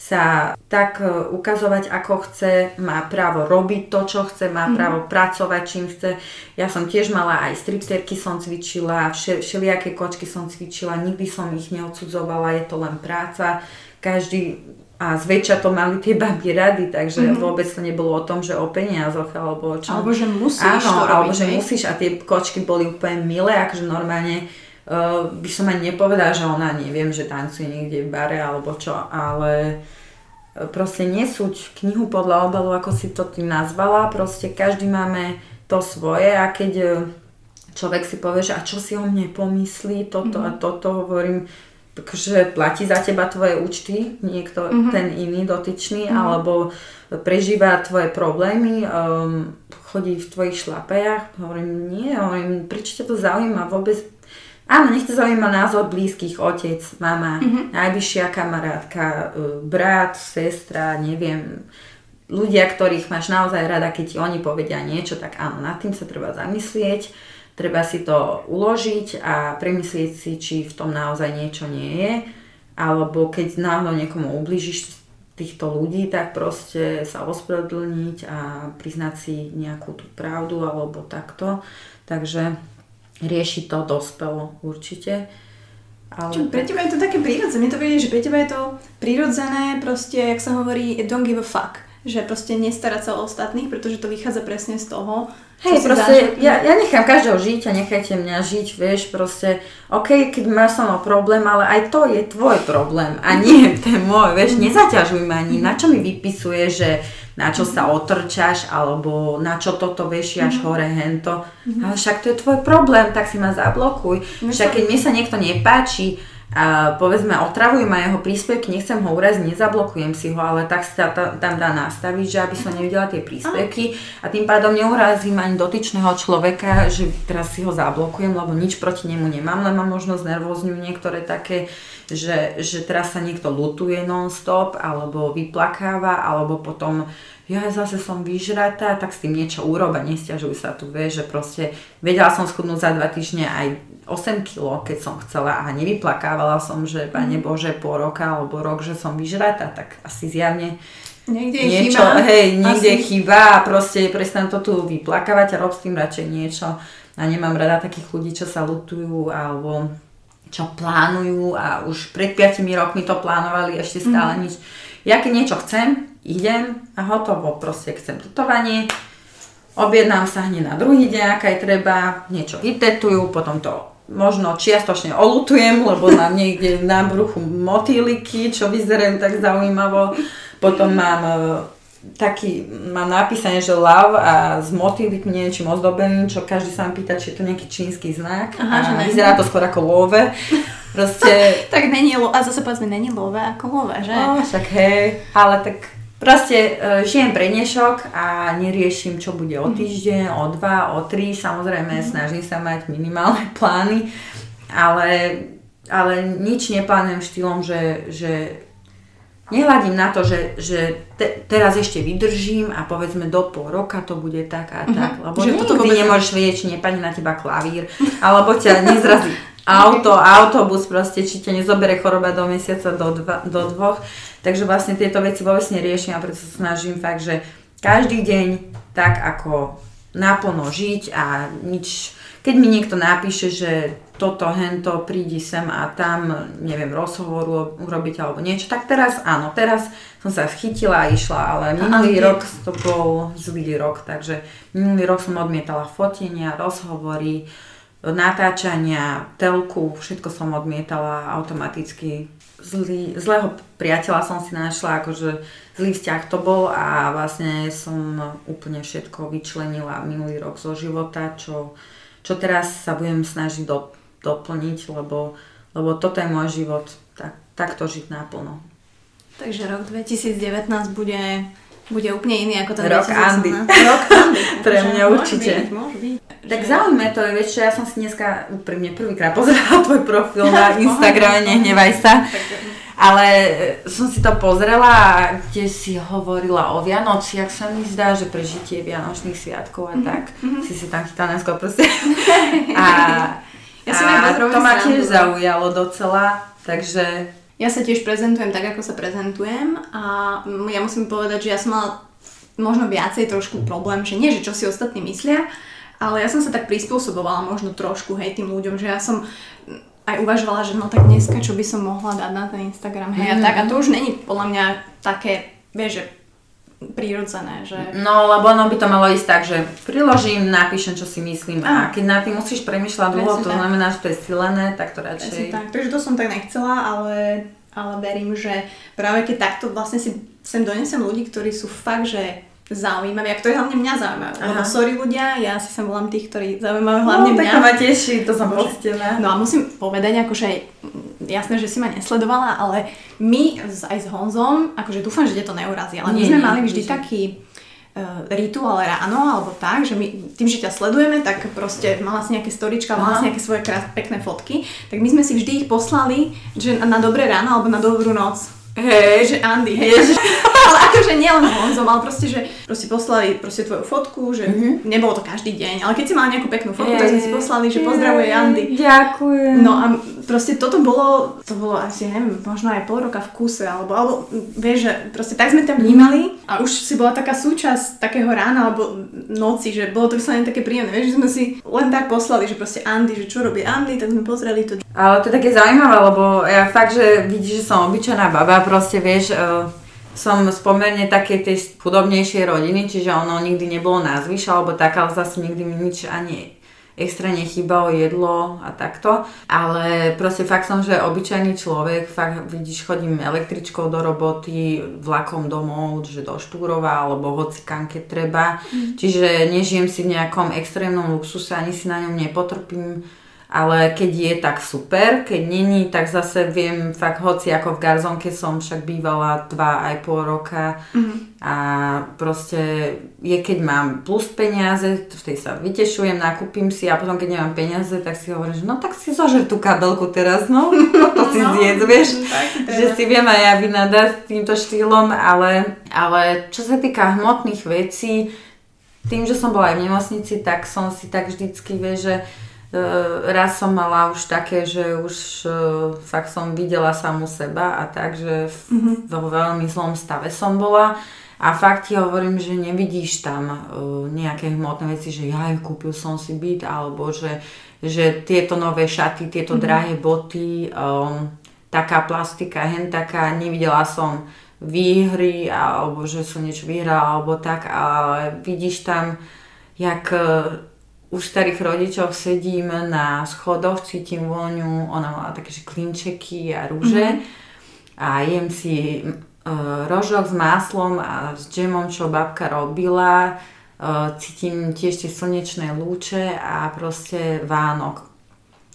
sa tak e, ukazovať ako chce, má právo robiť to, čo chce, má mm-hmm. právo pracovať čím chce. Ja som tiež mala aj stripterky som cvičila, všelijaké kočky som cvičila, nikdy som ich neodsudzovala, je to len práca. Každý a zväčša to mali tie baby rady, takže mm-hmm. vôbec to nebolo o tom, že o peniazoch alebo čo. Alebo že musíš Áno, to alebo robiť, že musíš a tie kočky boli úplne milé, akože normálne uh, by som ani nepovedala, že ona neviem, že tancuje niekde v bare alebo čo, ale uh, proste nesúť knihu podľa obalu, ako si to ty nazvala, proste každý máme to svoje a keď uh, človek si povie, že a čo si o mne pomyslí, toto mm-hmm. a mhm. toto, hovorím, takže platí za teba tvoje účty, niekto mm-hmm. ten iný dotyčný, mm-hmm. alebo prežíva tvoje problémy, um, chodí v tvojich šlapejach. Hovorím, nie, hovorím, prečo ťa to zaujíma vôbec? Áno, nech to zaujíma názor blízkych, otec, mama, mm-hmm. najvyššia kamarátka, uh, brat, sestra, neviem, ľudia, ktorých máš naozaj rada, keď ti oni povedia niečo, tak áno, nad tým sa treba zamyslieť Treba si to uložiť a premyslieť si, či v tom naozaj niečo nie je. Alebo keď náhodou niekomu ubližíš týchto ľudí, tak proste sa ospravedlniť a priznať si nejakú tú pravdu alebo takto. Takže riešiť to dospelo určite. Ale Čo, pre teba je to také prírodzené. Mne to vedie, že pre teba je to prírodzené, proste, jak sa hovorí, don't give a fuck že proste nestarať sa o ostatných, pretože to vychádza presne z toho. Hej, proste, ja, ja nechám každého žiť a nechajte mňa žiť, vieš, proste, OK, keď máš so mnou problém, ale aj to je tvoj problém a nie ten môj, vieš, mm. nezaťažuj ma ani, na čo mi vypisuje, že na čo sa otrčaš, alebo na čo toto vešiaš mm. hore, hento. Mm. Ale však to je tvoj problém, tak si ma zablokuj. Však keď mne sa niekto nepáči, a povedzme otravujú ma jeho príspevky, nechcem ho uraziť, nezablokujem si ho, ale tak sa tam dá nastaviť, že aby som nevidela tie príspevky. A tým pádom neurazím ani dotyčného človeka, že teraz si ho zablokujem, lebo nič proti nemu nemám, len mám možno znervozňujú niektoré také, že, že teraz sa niekto lutuje non-stop, alebo vyplakáva, alebo potom ja zase som vyžratá, tak s tým niečo urob a nestiažuj sa tu, vieš, že proste vedela som schudnúť za dva týždne aj 8 kg, keď som chcela a nevyplakávala som, že Pane mhm. Bože, po roka alebo rok, že som vyžratá, tak asi zjavne Niekde niečo, chýba. hej, niekde asi. chýba a proste prestan to tu vyplakávať a rob s tým radšej niečo. A nemám rada takých ľudí, čo sa lutujú alebo čo plánujú a už pred 5 rokmi to plánovali, ešte stále mm. nič. Ja keď niečo chcem, idem a hotovo, proste chcem tutovanie, objednám sa hneď na druhý deň, aká je treba, niečo vytetujú, potom to možno čiastočne olutujem, lebo mám niekde na bruchu motýliky, čo vyzerajú tak zaujímavo. Potom mám e, taký, mám napísané, že love a s motýlikmi niečím ozdobeným, čo každý sa mi pýta, či je to nejaký čínsky znak. Aha, a že vyzerá to skôr ako love. Proste... tak není, a zase povedzme, není love ako love, že? No, však hej, ale tak Proste uh, žijem pre dnešok a neriešim, čo bude o týždeň, o dva, o tri. Samozrejme, mm. snažím sa mať minimálne plány, ale, ale nič neplánujem štýlom, že, že nehľadím na to, že, že te, teraz ešte vydržím a povedzme do pol roka to bude tak a mm-hmm. tak. Lebo že nikdy vôbec... nemôžeš vedieť, či nepadne na teba klavír, alebo ťa nezrazí auto, autobus proste, či ťa nezobere choroba do mesiaca, do, dva, do dvoch. Takže vlastne tieto veci vôbec neriešim a preto sa snažím fakt, že každý deň tak ako naplno žiť a nič, keď mi niekto napíše, že toto, hento, prídi sem a tam, neviem, rozhovor urobiť alebo niečo, tak teraz áno, teraz som sa chytila a išla, ale minulý a rok to bol zlý rok, takže minulý rok som odmietala fotenia, rozhovory, natáčania, telku, všetko som odmietala automaticky zlý, zlého priateľa som si našla, akože zlý vzťah to bol a vlastne som úplne všetko vyčlenila minulý rok zo života, čo, čo teraz sa budem snažiť do, doplniť, lebo, lebo toto je môj život, tak, takto žiť naplno. Takže rok 2019 bude, bude úplne iný ako ten Rok Andy. Rok Andy. Pre mňa určite. Byť, môže byť. Tak zaujímavé to je, vieš čo, ja som si dneska úprimne prvýkrát pozerala tvoj profil na Instagrame, nehnevaj sa. A Ale e, som si to pozrela, kde si hovorila o Vianociach, sa mi zdá, že prežitie Vianočných sviatkov a mm-hmm. tak. Mm-hmm. Si si tam chytala skôr proste. a ja a to ma tiež zaujalo docela, takže... Ja sa tiež prezentujem tak, ako sa prezentujem a ja musím povedať, že ja som mala možno viacej trošku problém, že nie, že čo si ostatní myslia, ale ja som sa tak prispôsobovala možno trošku, hej, tým ľuďom, že ja som aj uvažovala, že no tak dneska čo by som mohla dať na ten Instagram, hej, mm. a tak. A to už není podľa mňa také, vieš, že prírodzené, že... No, lebo ono by to malo ísť tak, že priložím, napíšem, čo si myslím a, a keď na tým musíš premyšľať dlho, to tak. znamená, že to je silené, tak to radšej... tak, takže to som tak nechcela, ale, ale verím, že práve keď takto vlastne si sem donesem ľudí, ktorí sú fakt, že zaujímavé a ktoré hlavne mňa zaujímajú. Lebo sorry ľudia, ja si sem volám tých, ktorí zaujímajú hlavne no, mňa. tak ma teší, to som poctená. No a musím povedať, akože jasné, že si ma nesledovala, ale my aj s Honzom, akože dúfam, že to neurazí, ale nie, my sme nie, mali vždy nie. taký uh, rituál ráno, alebo tak, že my tým, že ťa sledujeme, tak proste mala si nejaké storička, mala si nejaké svoje krás, pekné fotky, tak my sme si vždy ich poslali, že na dobré ráno alebo na dobrú noc Hej, že Andy, hej. Ježiš. ale akože nielen Honzo, ale proste, že proste poslali proste tvoju fotku, že mm-hmm. nebolo to každý deň, ale keď si mala nejakú peknú fotku, tak sme si poslali, že pozdravuje Andy. Ďakujem. No a proste toto bolo, to bolo asi, neviem, možno aj pol roka v kuse, alebo, alebo vieš, že proste tak sme tam vnímali a už si bola taká súčasť takého rána alebo noci, že bolo to vyslovene také príjemné, vieš, že sme si len tak poslali, že proste Andy, že čo robí Andy, tak sme pozreli to. Ale to je také zaujímavé, lebo ja fakt, že vidíš, že som obyčajná baba, proste vieš, uh, som z pomerne takej tej chudobnejšej rodiny, čiže ono nikdy nebolo na zvyš, alebo tak, ale zase nikdy mi nič ani extra nechýbalo jedlo a takto. Ale proste fakt som, že obyčajný človek, fakt vidíš, chodím električkou do roboty, vlakom domov, že do Štúrova alebo hoci kam, keď treba. Mm. Čiže nežijem si v nejakom extrémnom luxuse, ani si na ňom nepotrpím ale keď je, tak super, keď není, tak zase viem fakt, hoci ako v Garzonke som však bývala dva aj pol roka. Mm-hmm. a proste je, keď mám plus peniaze, vtedy sa vytešujem, nakúpim si a potom keď nemám peniaze, tak si hovorím, že no tak si zožer tú kabelku teraz, no, no to si no, zjedz, vieš, tak, že si viem aj ja vynadať týmto štýlom, ale, ale čo sa týka hmotných vecí, tým, že som bola aj v nemocnici, tak som si tak vždycky, vieš, že raz som mala už také, že už uh, fakt som videla samú seba a tak, že mm-hmm. vo veľmi zlom stave som bola a fakt ti hovorím, že nevidíš tam uh, nejaké hmotné veci, že ja kúpil som si byt alebo že, že tieto nové šaty, tieto mm-hmm. drahé boty, um, taká plastika, hen taká, nevidela som výhry alebo že som niečo vyhrala alebo tak, ale vidíš tam, jak u starých rodičov sedím na schodoch, cítim vôňu, ona mala také, že klinčeky a rúže mm-hmm. a jem si uh, rožok s máslom a s džemom, čo babka robila, uh, cítim tiež tie slnečné lúče a proste Vánok.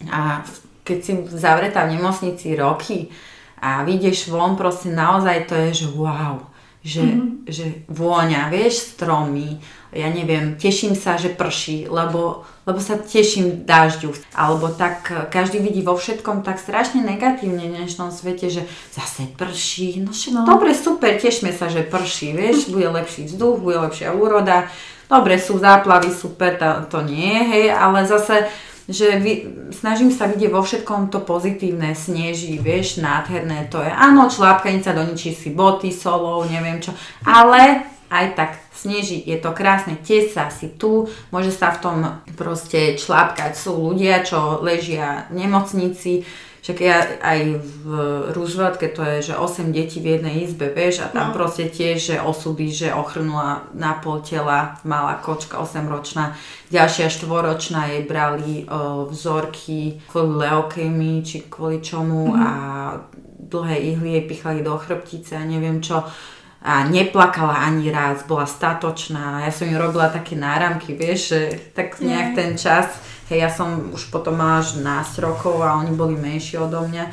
A keď si zavretá v nemocnici roky a vidieš von, proste naozaj to je, že wow, že, mm-hmm. že vôňa, vieš, stromy, ja neviem, teším sa, že prší, lebo, lebo sa teším dážďu. Alebo tak e, každý vidí vo všetkom tak strašne negatívne v dnešnom svete, že zase prší. No však no. dobre, super, tešme sa, že prší, vieš, bude lepší vzduch, bude lepšia úroda. Dobre, sú záplavy, super, to, to nie, hej, ale zase že vy, snažím sa vidieť vo všetkom to pozitívne, sneží, vieš, nádherné to je. Áno, člápkanica doničí si boty, solov, neviem čo, ale aj tak sneží, je to krásne, sa si tu, môže sa v tom proste člápkať, sú ľudia, čo ležia v nemocnici, však ja aj v Rúžvatke to je, že 8 detí v jednej izbe, vieš, a tam no. proste tiež, že osudy, že ochrnula na pol tela malá kočka 8 ročná, ďalšia štvoročná jej brali o, vzorky kvôli leukémii, či kvôli čomu mm-hmm. a dlhé ihly jej pichali do chrbtice a neviem čo a neplakala ani raz, bola statočná. Ja som ju robila také náramky, vieš, že tak nejak ten čas, hej, ja som už potom mala až 12 rokov a oni boli menší odo mňa.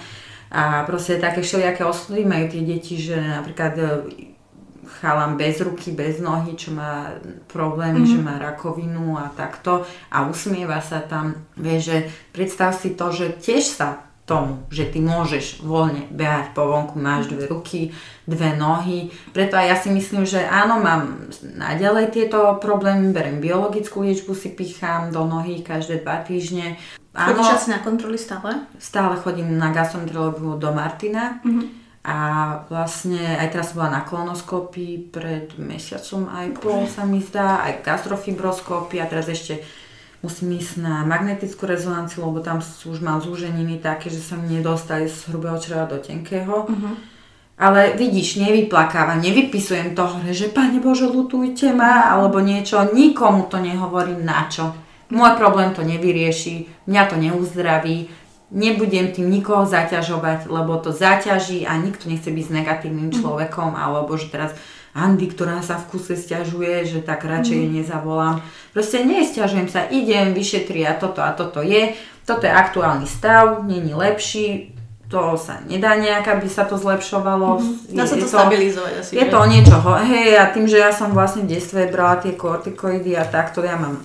A proste také všelijaké osudy majú tie deti, že napríklad e, chalam bez ruky, bez nohy, čo má problémy, mm-hmm. že má rakovinu a takto a usmieva sa tam. Vieš, že predstav si to, že tiež sa tomu, že ty môžeš voľne behať po vonku, máš dve ruky, dve nohy. Preto aj ja si myslím, že áno, mám naďalej tieto problémy, berem biologickú liečbu, si pichám do nohy každé dva týždne. Áno, Chodíš asi na kontroly stále? Stále chodím na gastroenterológiu do Martina. Mm-hmm. A vlastne aj teraz bola na kolonoskopii pred mesiacom aj pol sa mi zdá, aj gastrofibroskopii a teraz ešte musím ísť na magnetickú rezonanciu, lebo tam už mám zúženiny také, že sa mi nedostali z hrubého čreva do tenkého. Uh-huh. Ale vidíš, nevyplakávam, nevypisujem to hore, že Pane Bože, lutujte ma, alebo niečo, nikomu to nehovorím na čo. Môj problém to nevyrieši, mňa to neuzdraví, nebudem tým nikoho zaťažovať, lebo to zaťaží a nikto nechce byť s negatívnym mhm. človekom, alebo že teraz Andy, ktorá sa v kuse stiažuje, že tak radšej mm. nezavolám. Proste nestiažujem sa, idem, vyšetria toto a toto je. Toto je aktuálny stav, není lepší, to sa nedá nejak, aby sa to zlepšovalo. Mm-hmm. Dá sa to, to stabilizovať asi. Je že? to niečo, hej, a tým, že ja som vlastne v detstve brala tie kortikoidy a takto, ja mám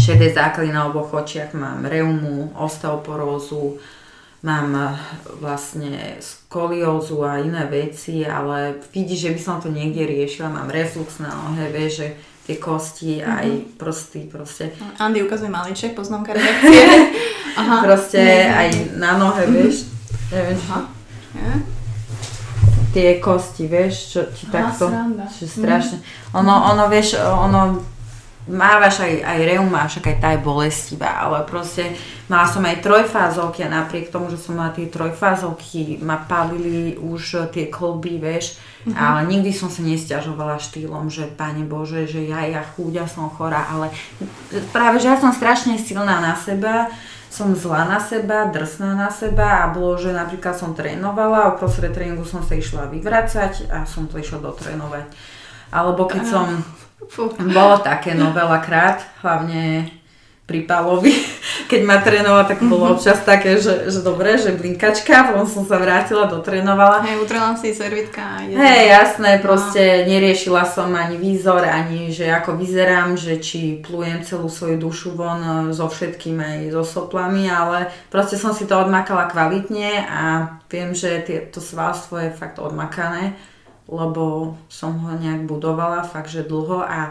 šedé základy na oboch očiach, mám reumu, osteoporózu, mám eh, vlastne skoliózu a iné veci, ale vidíš, že by som to niekde riešila, mám reflux na nohe, vieš, že tie kosti, mm-hmm. aj prsty, proste. Andy ukazuje maliček, poznámka redakcie. Aha. Proste mm-hmm. aj na nohe, vieš, neviem. Ja? tie kosti, vieš, čo ti Aha, takto, sranda. čo strašne. Mm. Ono, ono, vieš, ono mávaš aj, aj reuma, však aj tá je bolestivá, ale proste mala som aj trojfázovky a napriek tomu, že som mala tie trojfázovky, ma palili už tie kolby, vieš, mm-hmm. ale nikdy som sa nestiažovala štýlom, že Pane Bože, že ja, ja chúďa som chorá, ale práve, že ja som strašne silná na seba, som zlá na seba, drsná na seba a bolo, že napríklad som trénovala a uprostred tréningu som sa išla vyvracať a som to išla dotrénovať. Alebo keď som Fú. Bolo také no veľakrát, hlavne pri Palovi, keď ma trénoval, tak bolo mhm. občas také, že, že dobre, že blinkačka, potom som sa vrátila, dotrénovala. Hej, utrela si servitka. Hej, jasné, no. proste neriešila som ani výzor, ani že ako vyzerám, že či plujem celú svoju dušu von e, so všetkým aj so soplami, ale proste som si to odmakala kvalitne a viem, že to svalstvo je fakt odmakané lebo som ho nejak budovala fakt, že dlho a,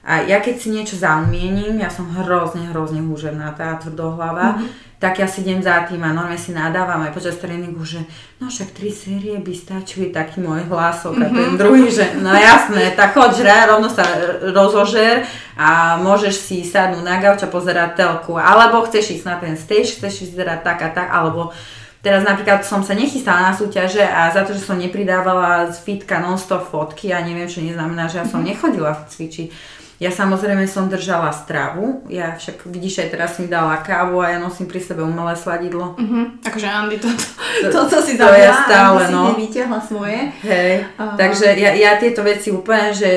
a ja keď si niečo zaumiením, ja som hrozne, hrozne húževnatá a tvrdohlava, mm-hmm. tak ja si idem za tým a normálne si nadávam aj počas tréningu, že no však tri série by stačili taký môj hlasok mm-hmm. a ten mhm. druhý, že no jasné, tak choď žra, rovno sa rozožer a môžeš si sadnúť na gauč a pozerať telku, alebo chceš ísť na ten stage, chceš vyzerať tak a tak, alebo Teraz napríklad som sa nechystala na súťaže a za to, že som nepridávala z fitka non-stop fotky a neviem, čo neznamená, že ja som mhm. nechodila cvičiť. Ja samozrejme som držala stravu, ja však vidíš aj teraz mi dala kávu a ja nosím pri sebe umelé sladidlo. Uh-huh. Akože Andy, to, to, to, to si zabila, ja stále, no. si vyťahla svoje. Hej, uh-huh. takže ja, ja tieto veci úplne, že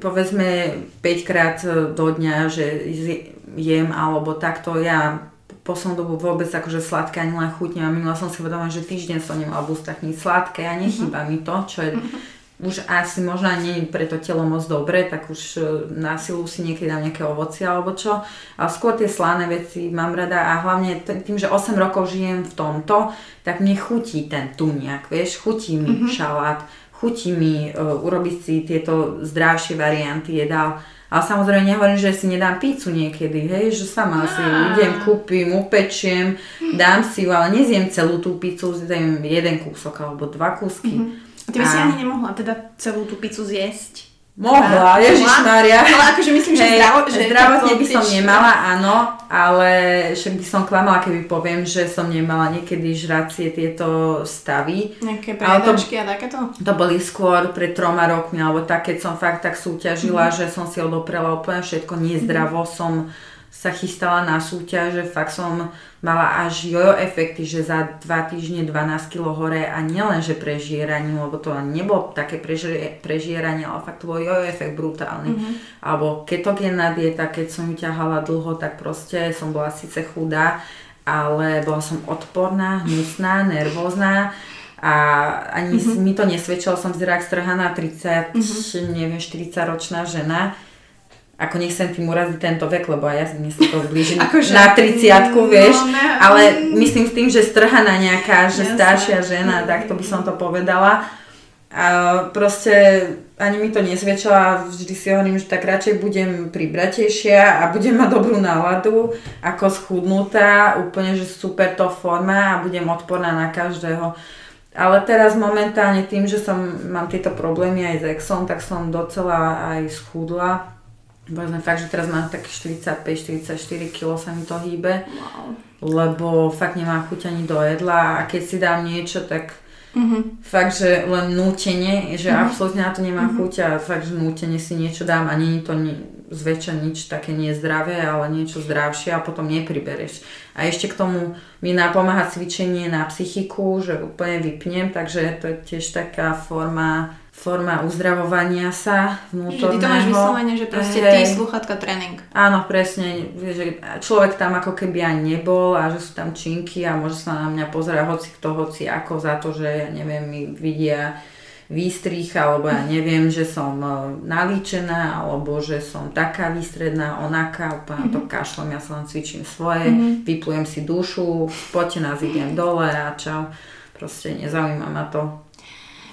povedzme 5 krát do dňa, že jem alebo takto, ja poslednú dobu vôbec akože sladké ani len chutne a minula som si uvedomila, že týždeň som nemala v ústach nič sladké a nechýba mm-hmm. mi to, čo je mm-hmm. už asi možno nie je pre to telo moc dobre, tak už e, na silu si niekedy dám nejaké ovoci alebo čo. A skôr tie slané veci mám rada a hlavne tým, že 8 rokov žijem v tomto, tak mne chutí ten tuniak, vieš, chutí mi mm-hmm. šalát, chutí mi uh, urobiť si tieto zdravšie varianty jedál ale samozrejme nehovorím, že si nedám pícu niekedy, hej, že sama si idem, kúpim, upečiem, dám si ju, ale nezjem celú tú pícu, zjem jeden kúsok alebo dva kúsky. Mm-hmm. A ty by si ani nemohla teda celú tú pícu zjesť? Mohla, Ježiš Maria. Ale akože myslím, že, hey, zdravo, že zdravotne by som nemala, áno, ale však by som klamala, keby poviem, že som nemala niekedy žracie tieto stavy. Nejaké prejedačky a takéto? To boli skôr pred troma rokmi, alebo tak, keď som fakt tak súťažila, mm-hmm. že som si odoprela úplne všetko, nezdravo mm-hmm. som sa chystala na súťaž, že fakt som mala až jojo efekty, že za 2 týždne 12 kg hore a nielen, že prežieranie, lebo to nebolo také prežieranie, ale fakt to bol jojo efekt brutálny. Mm-hmm. Alebo ketogénna dieta, keď som ju ťahala dlho, tak proste som bola síce chudá, ale bola som odporná, hnusná, nervózna a ani mm-hmm. mi to nesvedčilo, som vyzerala strhaná 30, mm-hmm. neviem, 40 ročná žena ako nechcem tým uraziť tento vek, lebo ja mne sa to blíži akože, na 30 vieš, no, ne, ale myslím s tým, že strhaná nejaká, že jasne. staršia žena, tak to by som to povedala. A proste ani mi to nezväčšala, vždy si hovorím, že tak radšej budem pribratejšia a budem mať dobrú náladu, ako schudnutá, úplne, že super to forma a budem odporná na každého. Ale teraz momentálne tým, že som, mám tieto problémy aj s exom, tak som docela aj schudla Povedzme fakt, že teraz mám tak 45-44 kg sa mi to hýbe. Wow. Lebo fakt nemám chuť ani do jedla a keď si dám niečo, tak mm-hmm. fakt, že len nútenie, že mm-hmm. absolútne na to nemám mm-hmm. chuť a fakt, že nútenie si niečo dám a je to ni- zväčša nič také nezdravé, ale niečo zdravšie a potom nepribereš. A ešte k tomu mi napomáha cvičenie na psychiku, že úplne vypnem, takže to je tiež taká forma forma uzdravovania sa vnútorného. Že ty to máš vyslovene, že proste hey. ty sluchatka tréning. Áno, presne, že človek tam ako keby ani nebol a že sú tam činky a môže sa na mňa pozerať hoci kto, hoci ako za to, že ja neviem, mi vidia výstrich, alebo ja neviem, že som e, nalíčená, alebo že som taká výstredná, onaká, úplne mm-hmm. to kašlom, ja sa len cvičím svoje, mm-hmm. vyplujem si dušu, poďte nás idem dole a čau. Proste nezaujíma ma to.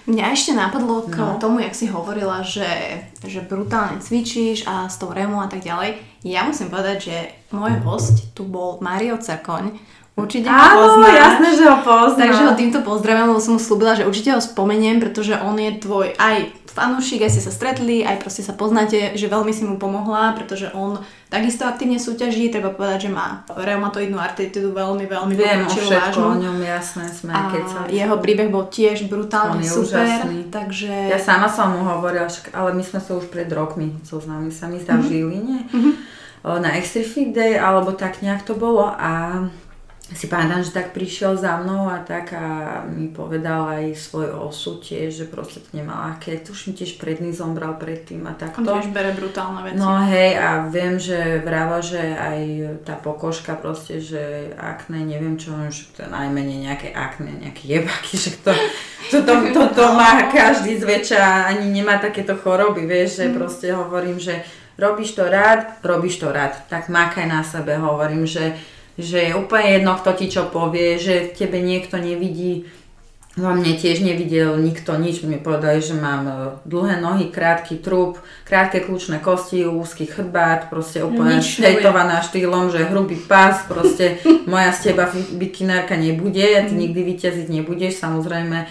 Mňa ešte napadlo k no. tomu, jak si hovorila, že, že brutálne cvičíš a s tou remu a tak ďalej. Ja musím povedať, že môj host tu bol Mario Cerkoň. Určite ho poznáš. jasné, že ho poznám. Takže ho týmto pozdravím, lebo som mu slúbila, že určite ho spomeniem, pretože on je tvoj aj fanúšik, aj ste sa stretli, aj proste sa poznáte, že veľmi si mu pomohla, pretože on takisto aktívne súťaží, treba povedať, že má reumatoidnú artritidu veľmi, veľmi Viem o všetko vážnu. o ňom, jasné, sme a jeho príbeh bol tiež brutálne super, úžasný. takže... Ja sama som mu hovorila, ale my sme sa už pred rokmi zoznámili sa mi mm-hmm. v Žiline, mm-hmm. na Extra Fit Day, alebo tak nejak to bolo a si pamätám, že tak prišiel za mnou a tak a mi povedal aj svoj osud tiež, že proste to nemá ľahké. Tuším tiež predný zombral predtým a takto. On tiež bere brutálne veci. No hej a viem, že vrava, že aj tá pokožka proste, že akné, neviem čo, že to je najmenej nejaké akné, nejaké jebaky, že to, to, to, to, to má každý zväčša, ani nemá takéto choroby, vieš, že mm. proste hovorím, že robíš to rád, robíš to rád, tak makaj na sebe, hovorím, že že je úplne jedno, kto ti čo povie, že tebe niekto nevidí. Vo mne tiež nevidel nikto nič, mi povedali, že mám e, dlhé nohy, krátky trup, krátke kľúčne kosti, úzky chrbát, proste úplne štejtovaná štýlom, že hrubý pás, proste moja z teba bikinárka nebude, ty nikdy vyťaziť nebudeš, samozrejme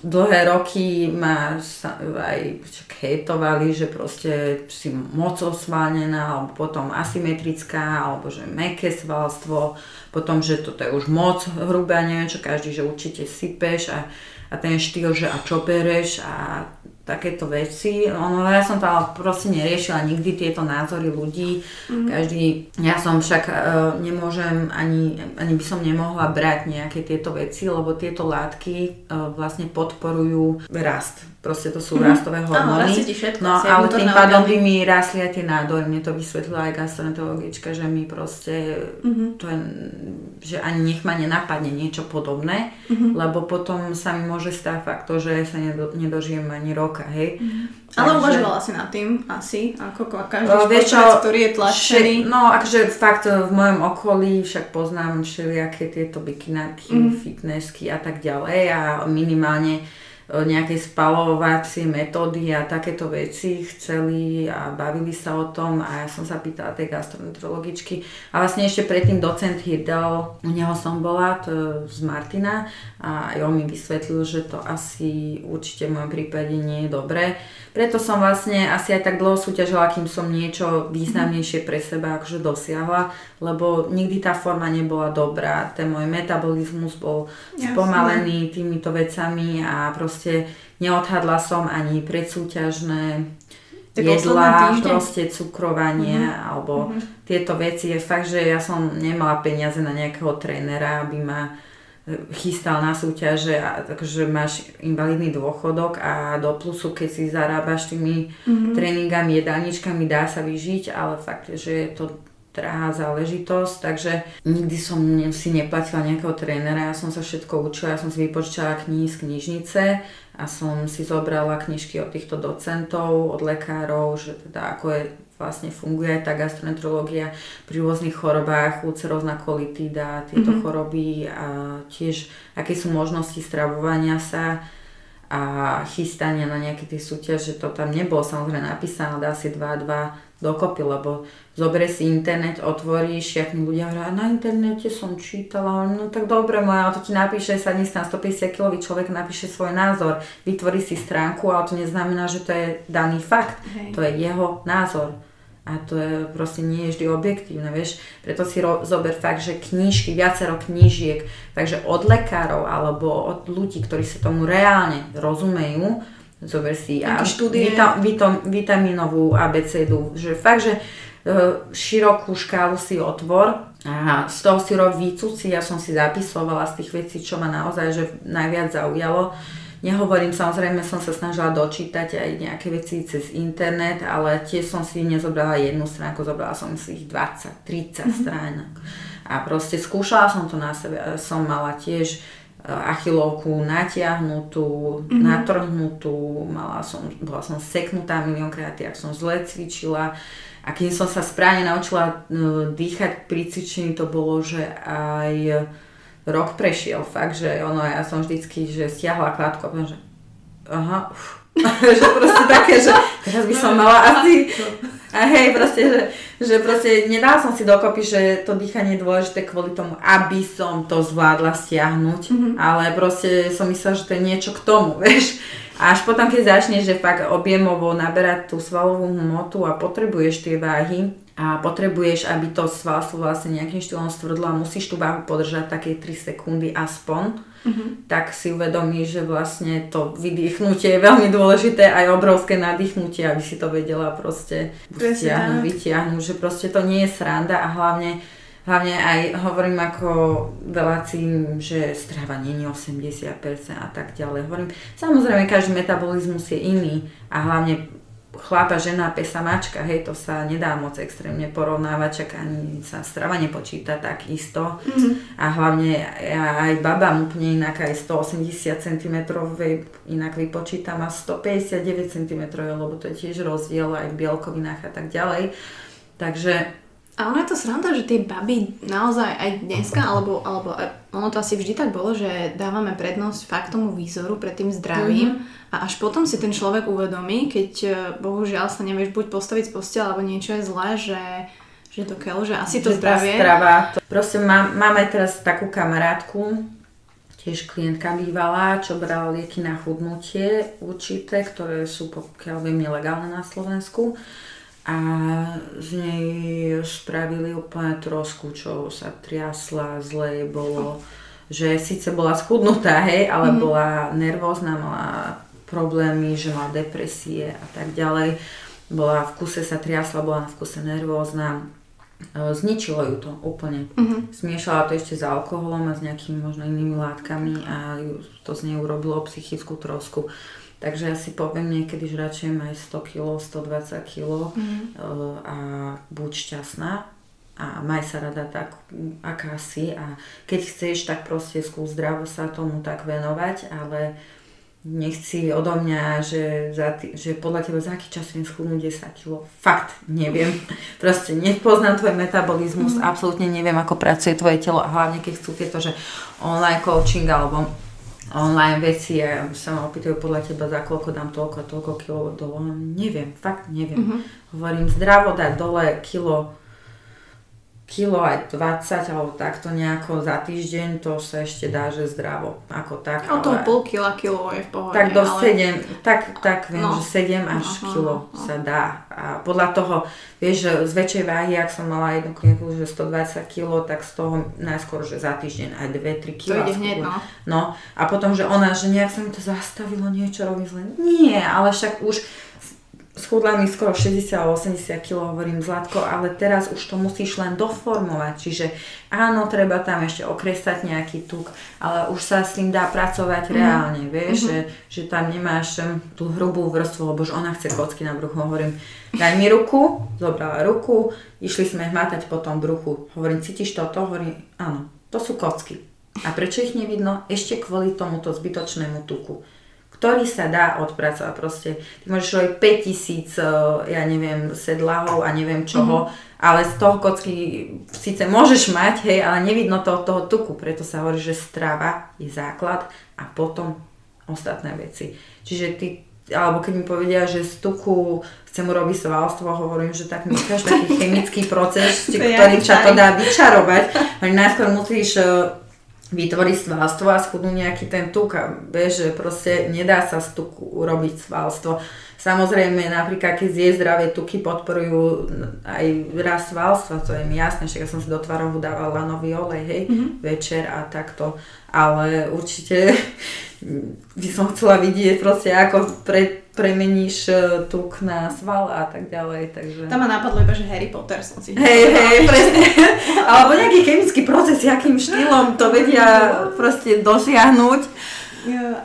dlhé roky ma aj hejtovali, že proste si moc osválnená, alebo potom asymetrická, alebo že meké svalstvo, potom, že toto je už moc hrubé neviem čo, každý, že určite sypeš a, a ten štýl, že a čo bereš a takéto veci. Ono, ja som ale proste neriešila nikdy tieto názory ľudí. Mm-hmm. Každý, ja som však uh, nemôžem, ani, ani by som nemohla brať nejaké tieto veci, lebo tieto látky uh, vlastne podporujú rast. Proste to sú mm-hmm. rastové hormóny. Áno, všetko. No, ale tým pádom by mi rastli aj tie nádory. Mne to vysvetlila aj gastroenterologička, že mi proste, mm-hmm. to je, že ani nech ma nenapadne niečo podobné, mm-hmm. lebo potom sa mi môže stať fakt to, že sa nedo, nedožijem ani rok roka, hej. Mm-hmm. Ale uvažovala si nad tým asi, ako každý uh, športovec, ktorý je tlačený. No, akože fakt v mojom okolí však poznám všelijaké tieto bikinárky, mm-hmm. fitnessky a tak ďalej a minimálne nejaké spalovacie metódy a takéto veci chceli a bavili sa o tom a ja som sa pýtala tej gastroenterologičky a vlastne ešte predtým docent Hirdal, u neho som bola to z Martina a on mi vysvetlil, že to asi určite v mojom prípade nie je dobré. Preto som vlastne asi aj tak dlho súťažila, kým som niečo významnejšie pre seba akože dosiahla, lebo nikdy tá forma nebola dobrá. Ten môj metabolizmus bol Jasne. spomalený týmito vecami a proste neodhadla som ani predsúťažné jedlá, proste cukrovanie uh-huh. alebo uh-huh. tieto veci. Je fakt, že ja som nemala peniaze na nejakého trénera, aby ma chystal na súťaže a takže máš invalidný dôchodok a do plusu, keď si zarábaš tými mm-hmm. tréningami, jedálničkami, dá sa vyžiť, ale fakt, že je to drahá záležitosť, takže nikdy som si neplatila nejakého trénera, ja som sa všetko učila, ja som si vypočítala knihy z knižnice a som si zobrala knižky od týchto docentov, od lekárov, že teda ako je vlastne funguje tá gastroenterológia pri rôznych chorobách, ulcerózna kolitída, tieto mm-hmm. choroby a tiež aké sú možnosti stravovania sa a chystania na nejaké tie súťaže, to tam nebolo samozrejme napísané, dá si 2-2 dokopy, lebo zoberie si internet, otvoríš, jak mi ľudia hovoria, na internete som čítala, no tak dobre moja, to ti napíše, sa dnes na 150 kg človek napíše svoj názor, vytvorí si stránku, ale to neznamená, že to je daný fakt, Hej. to je jeho názor. A to je proste nie je vždy objektívne, vieš. Preto si ro- zober fakt, že knížky, viacero knížiek, takže od lekárov alebo od ľudí, ktorí sa tomu reálne rozumejú, zober si a vita, vita, vitaminovú abecedu, že fakt, že e, širokú škálu si otvor a z toho si rob výcuci, ja som si zapisovala z tých vecí, čo ma naozaj že najviac zaujalo. Nehovorím, samozrejme som sa snažila dočítať aj nejaké veci cez internet, ale tiež som si nezobrala jednu stránku, zobrala som si ich 20, 30 mm-hmm. stránok. A proste skúšala som to na sebe, som mala tiež achilovku natiahnutú, mm-hmm. natrhnutú, mala som, bola som seknutá miliónkrát, ak som zle cvičila. A keď som sa správne naučila no, dýchať pri cvičení, to bolo, že aj rok prešiel. Fakt, že ono, ja som vždycky, že stiahla klátku a poviem, že aha, uf, že proste také, že teraz by som mala asi... A hej, proste, že, že proste nedala som si dokopy, že to dýchanie je dôležité kvôli tomu, aby som to zvládla stiahnuť, mm-hmm. ale proste som myslela, že to je niečo k tomu, vieš. A až potom, keď začneš, že fakt objemovo naberať tú svalovú hmotu a potrebuješ tie váhy, a potrebuješ, aby to svalstvo vlastne nejakým štýlom stvrdlo a musíš tú váhu podržať také 3 sekundy aspoň, mm-hmm. tak si uvedomíš, že vlastne to vydýchnutie je veľmi dôležité, aj obrovské nadýchnutie, aby si to vedela proste vytiahnuť, vytiahnuť, že proste to nie je sranda a hlavne Hlavne aj hovorím ako veľacím, že strava nie je 80% a tak ďalej. Hovorím, samozrejme každý metabolizmus je iný a hlavne chlapa, žena, pesa, mačka, hej, to sa nedá moc extrémne porovnávať, čak ani sa strava nepočíta tak isto. Mm-hmm. A hlavne aj baba úplne inak, aj 180 cm inak vypočítam a 159 cm, lebo to je tiež rozdiel aj v bielkovinách a tak ďalej. Takže a ono je to sranda, že tie baby naozaj aj dneska, alebo, alebo ono to asi vždy tak bolo, že dávame prednosť fakt tomu výzoru pred tým zdravím mm-hmm. a až potom si ten človek uvedomí, keď e, bohužiaľ sa nevieš buď postaviť z postela, alebo niečo je zlé, že že to keľ, že asi to že zdravie. Strava, to, proste mám, mám aj teraz takú kamarátku, tiež klientka bývalá, čo brala lieky na chudnutie určité, ktoré sú pokiaľ viem nelegálne na Slovensku a z nej spravili úplne trosku, čo sa triasla, zle bolo, že síce bola schudnutá, hej, ale mm. bola nervózna, mala problémy, že mala depresie a tak ďalej. Bola v kuse sa triasla, bola v kuse nervózna. E, zničilo ju to úplne. Mm-hmm. Smiešala to ešte s alkoholom a s nejakými možno inými látkami a to z nej urobilo psychickú trosku. Takže ja si poviem niekedy, že radšej maj 100 kg, 120 kg mm. a buď šťastná a maj sa rada tak, aká si a keď chceš, tak proste skús zdravo sa tomu tak venovať, ale nechci odo mňa, že, za tý, že podľa teba za aký čas viem schudnúť 10 kg. Fakt, neviem. Proste nepoznám tvoj metabolizmus, mm. absolútne neviem, ako pracuje tvoje telo a hlavne keď chcú tieto, že online coaching alebo online veci a sa ma opýtajú podľa teba za koľko dám toľko toľko kilo dole. Neviem, fakt neviem. Mm-hmm. Hovorím, zdravo dať dole kilo kilo aj 20 alebo takto nejako za týždeň, to sa ešte dá, že zdravo, ako tak. O to pol kila kilo je v pohode. Tak do ale... 7, tak, tak viem, no. že 7 až Aha, kilo no. sa dá. A podľa toho, vieš, že z väčšej váhy, ak som mala jednu klientku, že 120 kilo, tak z toho najskôr, že za týždeň aj 2-3 kilo. To ide hneď, no. no. A potom, že ona, že nejak sa mi to zastavilo, niečo robí zle. Nie, ale však už schudla mi skoro 60-80 kg, hovorím Zlatko, ale teraz už to musíš len doformovať, čiže áno, treba tam ešte okresať nejaký tuk, ale už sa s tým dá pracovať mm. reálne, vieš, mm-hmm. že, že tam nemáš tú hrubú vrstvu, lebo že ona chce kocky na bruchu, hovorím, daj mi ruku, zobrala ruku, išli sme hmatať po tom bruchu, hovorím, cítiš toto? Hovorím, áno, to sú kocky. A prečo ich nevidno? Ešte kvôli tomuto zbytočnému tuku ktorý sa dá odpracovať. Proste ty môžeš robiť 5000, eh, ja neviem, sedlahov a neviem čoho, mm-hmm. ale z toho kocky síce môžeš mať, hej, ale nevidno to od toho tuku, preto sa hovorí, že strava je základ a potom ostatné veci. Čiže ty alebo keď mi povedia, že z tuku chcem urobiť svalstvo, hovorím, že tak myslíš taký chemický proces, ktorý ťa to dá vyčarovať. Najskôr musíš vytvoriť svalstvo a schudnú nejaký ten tuk a vieš, že proste nedá sa z tuku urobiť svalstvo. Samozrejme, napríklad keď zje zdravé tuky podporujú aj rast svalstva, to je mi jasné, však ja som si do tvarohu dávala nový olej, hej, mm-hmm. večer a takto, ale určite by som chcela vidieť proste, ako pre, premeníš e, tuk na sval a tak ďalej, takže... Tam ma napadlo iba, že Harry Potter som si... Hej, hej, presne. Alebo nejaký chemický proces, akým štýlom to vedia proste dosiahnuť.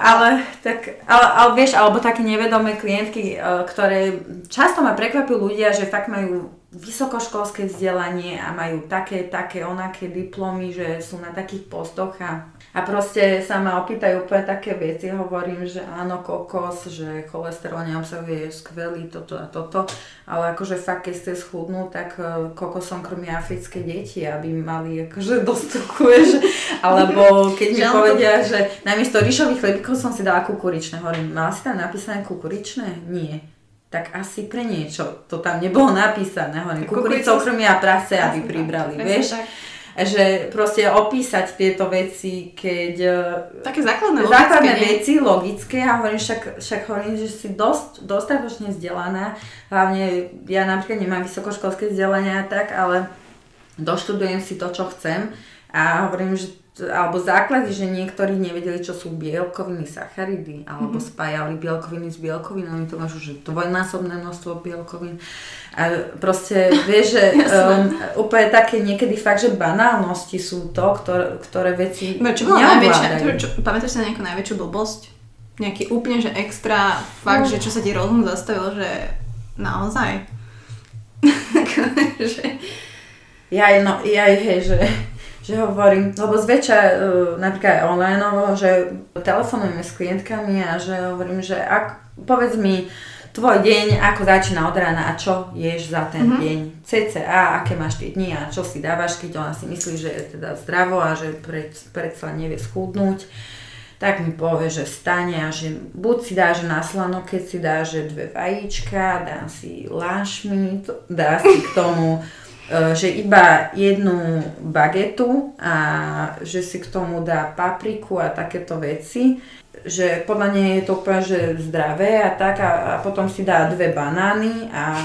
Ale, tak, ale, ale vieš, alebo také nevedomé klientky, e, ktoré často ma prekvapujú ľudia, že fakt majú vysokoškolské vzdelanie a majú také, také, onaké diplomy, že sú na takých postoch a a proste sa ma opýtajú úplne také veci, hovorím, že áno, kokos, že cholesterol neobsahuje skvelý toto a toto, ale akože fakt, keď ste schudnú, tak e, kokosom krmia africké deti, aby mali akože dostupuje, alebo keď mi povedia, že namiesto ríšových chlebíkov som si dala kukuričné, hovorím, mala si tam napísané kukuričné? Nie tak asi pre niečo. To tam nebolo napísané. Hovorím, kukuricou krmia prase, aby pribrali, vieš. Tak že proste opísať tieto veci, keď... E, Také základné, základné logické, veci, logické. A hovorím, však, však hovorím, že si dosť, dostatočne vzdelaná, hlavne ja napríklad nemám vysokoškolské vzdelania tak, ale doštudujem si to, čo chcem. A hovorím, že alebo základy, že niektorí nevedeli, čo sú bielkoviny, sacharidy, alebo mm-hmm. spájali bielkoviny s bielkovinami, to máš už dvojnásobné množstvo bielkovín. A proste vieš, že um, úplne také niekedy fakt, že banálnosti sú to, ktoré, ktoré veci no, čo bola najväčšia, čo, pamätáš sa nejakú najväčšiu blbosť? Nejaký úplne, že extra fakt, no. že čo sa ti rozum zastavil, že naozaj? že... Ja, no, ja, hej, že že hovorím, lebo zväčša uh, napríklad online, že telefonujeme s klientkami a že hovorím, že ak, povedz mi tvoj deň, ako začína od rána a čo ješ za ten mm-hmm. deň, CCA, aké máš tie dni a čo si dávaš, keď ona si myslí, že je teda zdravo a že pred, predsa nevie schudnúť tak mi povie, že stane a že buď si dáš na slano, keď si dáš dve vajíčka, dá si lášmi, dá si k tomu E, že iba jednu bagetu a že si k tomu dá papriku a takéto veci, že podľa nej je to úplne že zdravé a tak a, a potom si dá dve banány a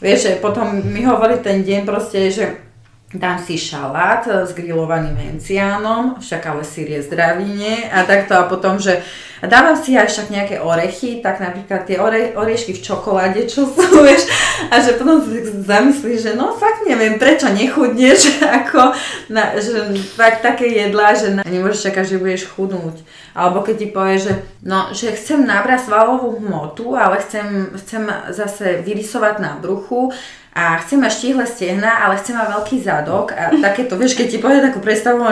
vieš, že potom mi hovorí ten deň proste, že dám si šalát s grillovaným enciánom, však ale sír je zdravý, nie? A takto a potom, že dávam si aj však nejaké orechy, tak napríklad tie ore, orešky v čokoláde, čo sú, vieš, a že potom si zamyslíš, že no fakt neviem, prečo nechudneš, ako, na, že fakt také jedlá, že na, nemôžeš čakať, že budeš chudnúť. Alebo keď ti povie, že no, že chcem nabrať svalovú hmotu, ale chcem, chcem zase vyrysovať na bruchu, a chcem mať štíhle stehna, ale chcem mať veľký zadok a takéto, vieš, keď ti povie takú predstavu,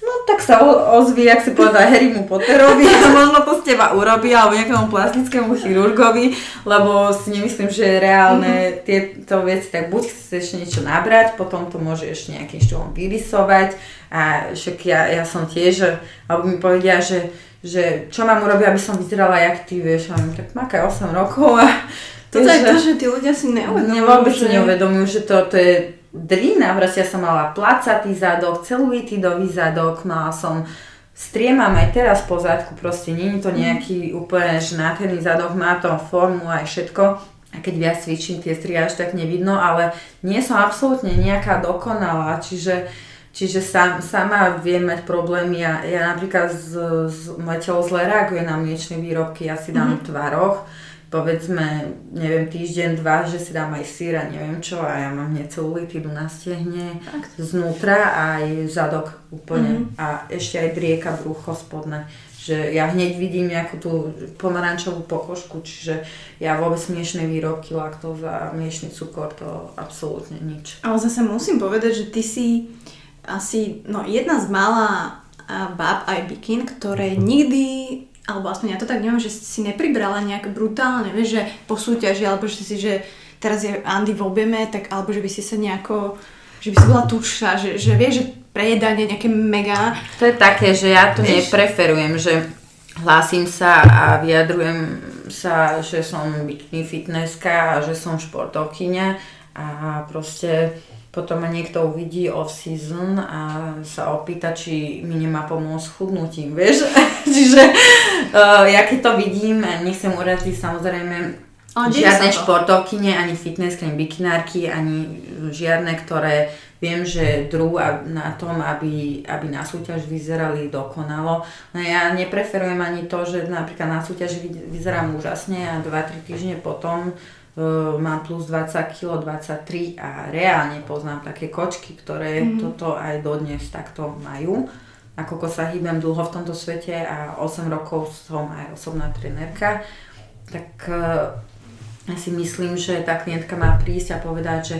no tak sa ozví, ak si povedal Harrymu Potterovi a možno to z teba urobí, alebo nejakému plastickému chirurgovi, lebo si nemyslím, že reálne mm-hmm. tieto veci, tak buď chceš niečo nabrať, potom to môžeš nejakým štýlom vyrysovať a však ja, ja som tiež, alebo mi povedia, že že čo mám urobiť, aby som vyzerala jak ty, vieš, a tak makaj 8 rokov a to je to, že tí ľudia si neuvedomujú. Vôbec že... neuvedomujú, že to, to je drina. Proste ja som mala placatý zadok, celulitidový zadok, mala som striemam aj teraz po zadku, proste je to nejaký úplne že nádherný zadok, má to formu aj všetko. A keď viac cvičím, tie strie až tak nevidno, ale nie som absolútne nejaká dokonalá, čiže Čiže sám, sama viem mať problémy. Ja, ja napríklad z, z, moje telo zle reaguje na mliečne výrobky, ja si dám mm-hmm. tvaroch, povedzme, neviem, týždeň, dva, že si dám aj sír a neviem čo a ja mám hneď celulitídu na stehne, znútra a aj zadok úplne mm-hmm. a ešte aj drieka brucho spodné že ja hneď vidím nejakú tú pomarančovú pokožku, čiže ja vôbec miešne výrobky, laktóza, miešný cukor, to absolútne nič. Ale zase musím povedať, že ty si asi no, jedna z mála bab aj bikin, ktoré nikdy alebo aspoň ja to tak neviem, že si nepribrala nejak brutálne, vieš, že po súťaži, alebo že si, že teraz je Andy v objeme, tak, alebo že by si sa nejako, že by si bola tučná, že, že vieš, že prejedanie nejaké mega. To je také, že ja to vieš, nepreferujem, že hlásim sa a vyjadrujem sa, že som bikini fitnesska a že som športovkyňa a proste potom ma niekto uvidí off-season a sa opýta, či mi nemá pomôcť chudnutím, vieš? Čiže uh, ja keď to vidím, nechcem uraziť samozrejme ale žiadne športovkyne, ani fitness, ani bikinárky, ani žiadne, ktoré viem, že drú na tom, aby, aby na súťaž vyzerali dokonalo. No ja nepreferujem ani to, že napríklad na súťaži vyzerám úžasne a 2-3 týždne potom mám plus 20 kg, 23 a reálne poznám také kočky, ktoré mm-hmm. toto aj dodnes takto majú. Ako sa hýbem dlho v tomto svete a 8 rokov som aj osobná trenérka, tak ja si myslím, že tá klientka má prísť a povedať, že,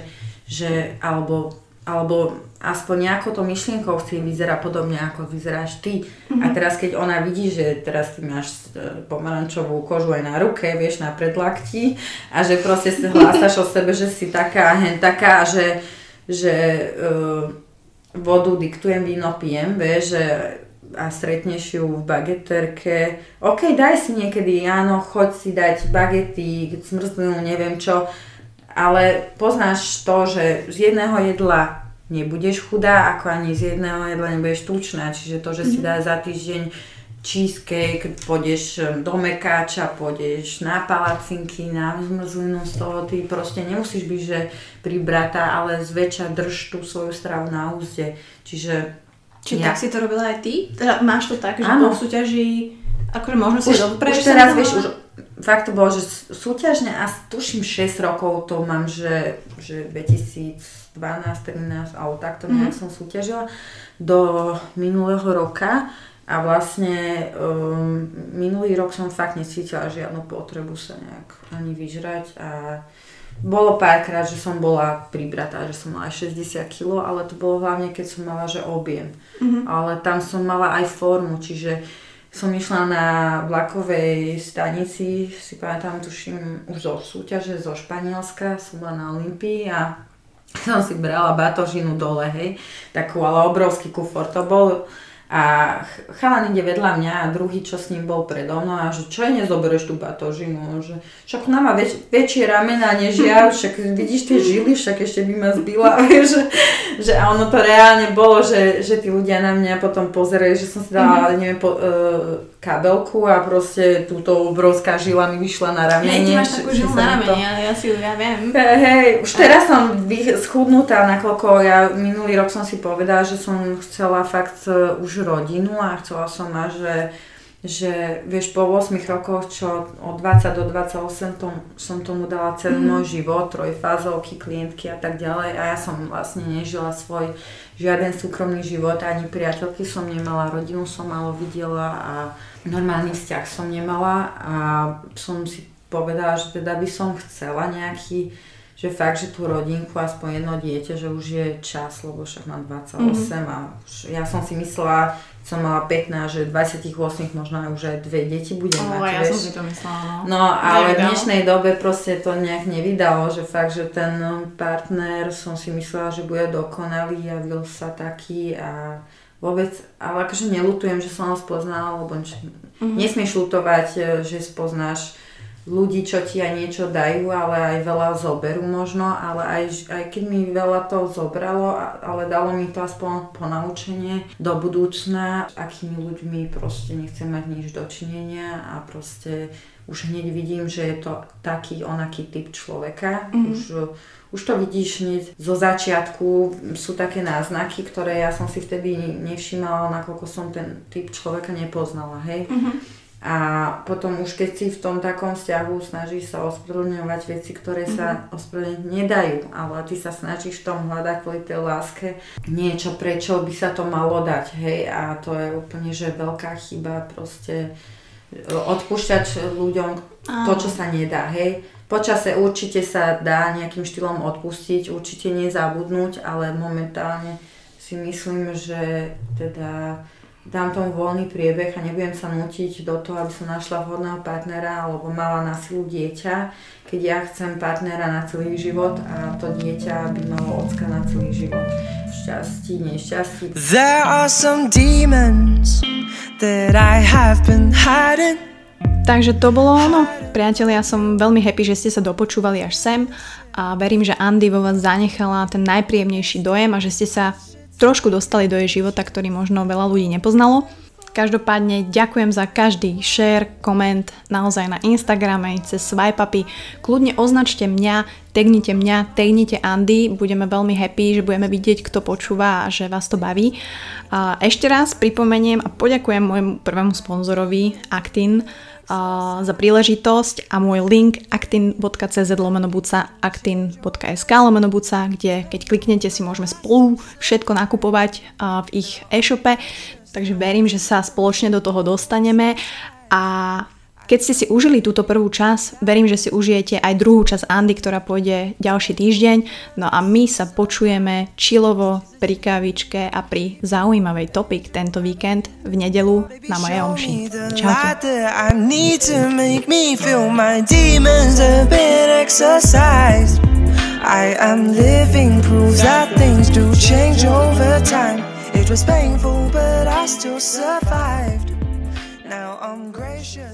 že alebo alebo aspoň nejako to myšlienkou si vyzerá podobne ako vyzeráš ty. Mm-hmm. A mhm. teraz keď ona vidí, že teraz ty máš e, pomarančovú kožu aj na ruke, vieš, na predlakti a že proste si hlásaš o sebe, že si taká, hen taká, že, že uh, vodu diktujem, víno pijem, vieš, že a stretneš ju v bageterke. OK, daj si niekedy, áno, choď si dať bagety, zmrznú, neviem čo ale poznáš to, že z jedného jedla nebudeš chudá, ako ani z jedného jedla nebudeš tučná, čiže to, že si mhm. dá za týždeň cheesecake, pôjdeš do mekáča, pôjdeš na palacinky, na zmrzlinu z toho, ty proste nemusíš byť, že pribratá, ale zväčša drž tú svoju stravu na úzde. Čiže... Či ja... tak si to robila aj ty? Teda máš to tak, že po súťaži, akože možno si už, už teraz, vieš, už fakt to bolo, že súťažne a tuším 6 rokov to mám, že, že 2012, 13 alebo takto nejak mm. som súťažila do minulého roka a vlastne um, minulý rok som fakt necítila žiadnu potrebu sa nejak ani vyžrať a bolo párkrát, že som bola pribratá, že som mala 60 kg, ale to bolo hlavne, keď som mala, že objem. Mm-hmm. Ale tam som mala aj formu, čiže som išla na vlakovej stanici, si pamätám, tuším, už zo súťaže zo Španielska, som bola na Olympii a som si brala batožinu dole, hej, takú, ale obrovský kufor to bol a chalan ide vedľa mňa a druhý, čo s ním bol predo mnou a že čo je nezoberieš tú batožinu, že však ona má väč- väčšie ramena než ja, však vidíš tie žily, však ešte by ma zbila, že, že a ono to reálne bolo, že, že tí ľudia na mňa potom pozerali, že som si dala, mm-hmm. neviem, po, uh, kabelku a proste túto obrovská žila mi vyšla na ramene. Hej, ty máš takú žilu na ramene, to... ja, ja si ju, ja viem. Hej, hej, už teraz som schudnutá, nakoľko ja minulý rok som si povedala, že som chcela fakt e, už rodinu a chcela som mať, že že vieš, po 8 rokoch, čo od 20 do 28 tom, som tomu dala celý mm. môj život, trojfázovky, klientky a tak ďalej a ja som vlastne nežila svoj žiaden súkromný život, ani priateľky som nemala, rodinu som malo videla a normálny vzťah som nemala a som si povedala, že teda by som chcela nejaký že fakt, že tú rodinku, aspoň jedno dieťa, že už je čas, lebo však mám 28 mm-hmm. a už, ja som si myslela, som mala 15, že 28 možno už aj dve deti budem mať, ja vieš. som si to myslela, no. No, ale v dnešnej dobe proste to nejak nevydalo, že fakt, že ten partner som si myslela, že bude dokonalý, javil sa taký a vôbec, ale akože nelutujem, že som ho spoznala, lebo mm-hmm. nesmieš lutovať, že spoznáš ľudí, čo ti aj niečo dajú, ale aj veľa zoberú možno, ale aj, aj keď mi veľa to zobralo, ale dalo mi to aspoň ponaučenie do budúcna, akými ľuďmi proste nechcem mať nič dočinenia a proste už hneď vidím, že je to taký onaký typ človeka. Mm-hmm. Už, už to vidíš hneď zo začiatku, sú také náznaky, ktoré ja som si vtedy nevšímala, nakoľko som ten typ človeka nepoznala, hej. Mm-hmm A potom už keď si v tom takom vzťahu snaží sa ospravedlňovať veci, ktoré sa mhm. ospravedlniť nedajú, ale ty sa snažíš v tom hľadať kvôli tej láske niečo, prečo by sa to malo dať, hej, a to je úplne, že veľká chyba proste odpúšťať ľuďom to, čo sa nedá, hej. Počase určite sa dá nejakým štýlom odpustiť, určite nezabudnúť, ale momentálne si myslím, že teda dám tomu voľný priebeh a nebudem sa nutiť do toho, aby som našla vhodného partnera alebo mala na silu dieťa, keď ja chcem partnera na celý život a to dieťa by malo ocka na celý život. Šťastí, nešťastí. There are some demons that I have been hiding Takže to bolo ono. Priatelia, ja som veľmi happy, že ste sa dopočúvali až sem a verím, že Andy vo vás zanechala ten najpríjemnejší dojem a že ste sa trošku dostali do jej života, ktorý možno veľa ľudí nepoznalo. Každopádne ďakujem za každý share, koment, naozaj na Instagrame, cez swipe upy. Kľudne označte mňa, tagnite mňa, tagnite Andy, budeme veľmi happy, že budeme vidieť, kto počúva a že vás to baví. A ešte raz pripomeniem a poďakujem môjmu prvému sponzorovi Actin, za príležitosť a môj link actin.cz lomenobuca actin.sk lomenobuca, kde keď kliknete si môžeme spolu všetko nakupovať v ich e-shope, takže verím, že sa spoločne do toho dostaneme. A keď ste si užili túto prvú čas, verím, že si užijete aj druhú časť Andy, ktorá pôjde ďalší týždeň. No a my sa počujeme čilovo pri kávičke a pri zaujímavej topik tento víkend v nedelu na mojej omši. Čaute. I am living proof that things do change over time. It was painful, but I still survived. Now I'm gracious.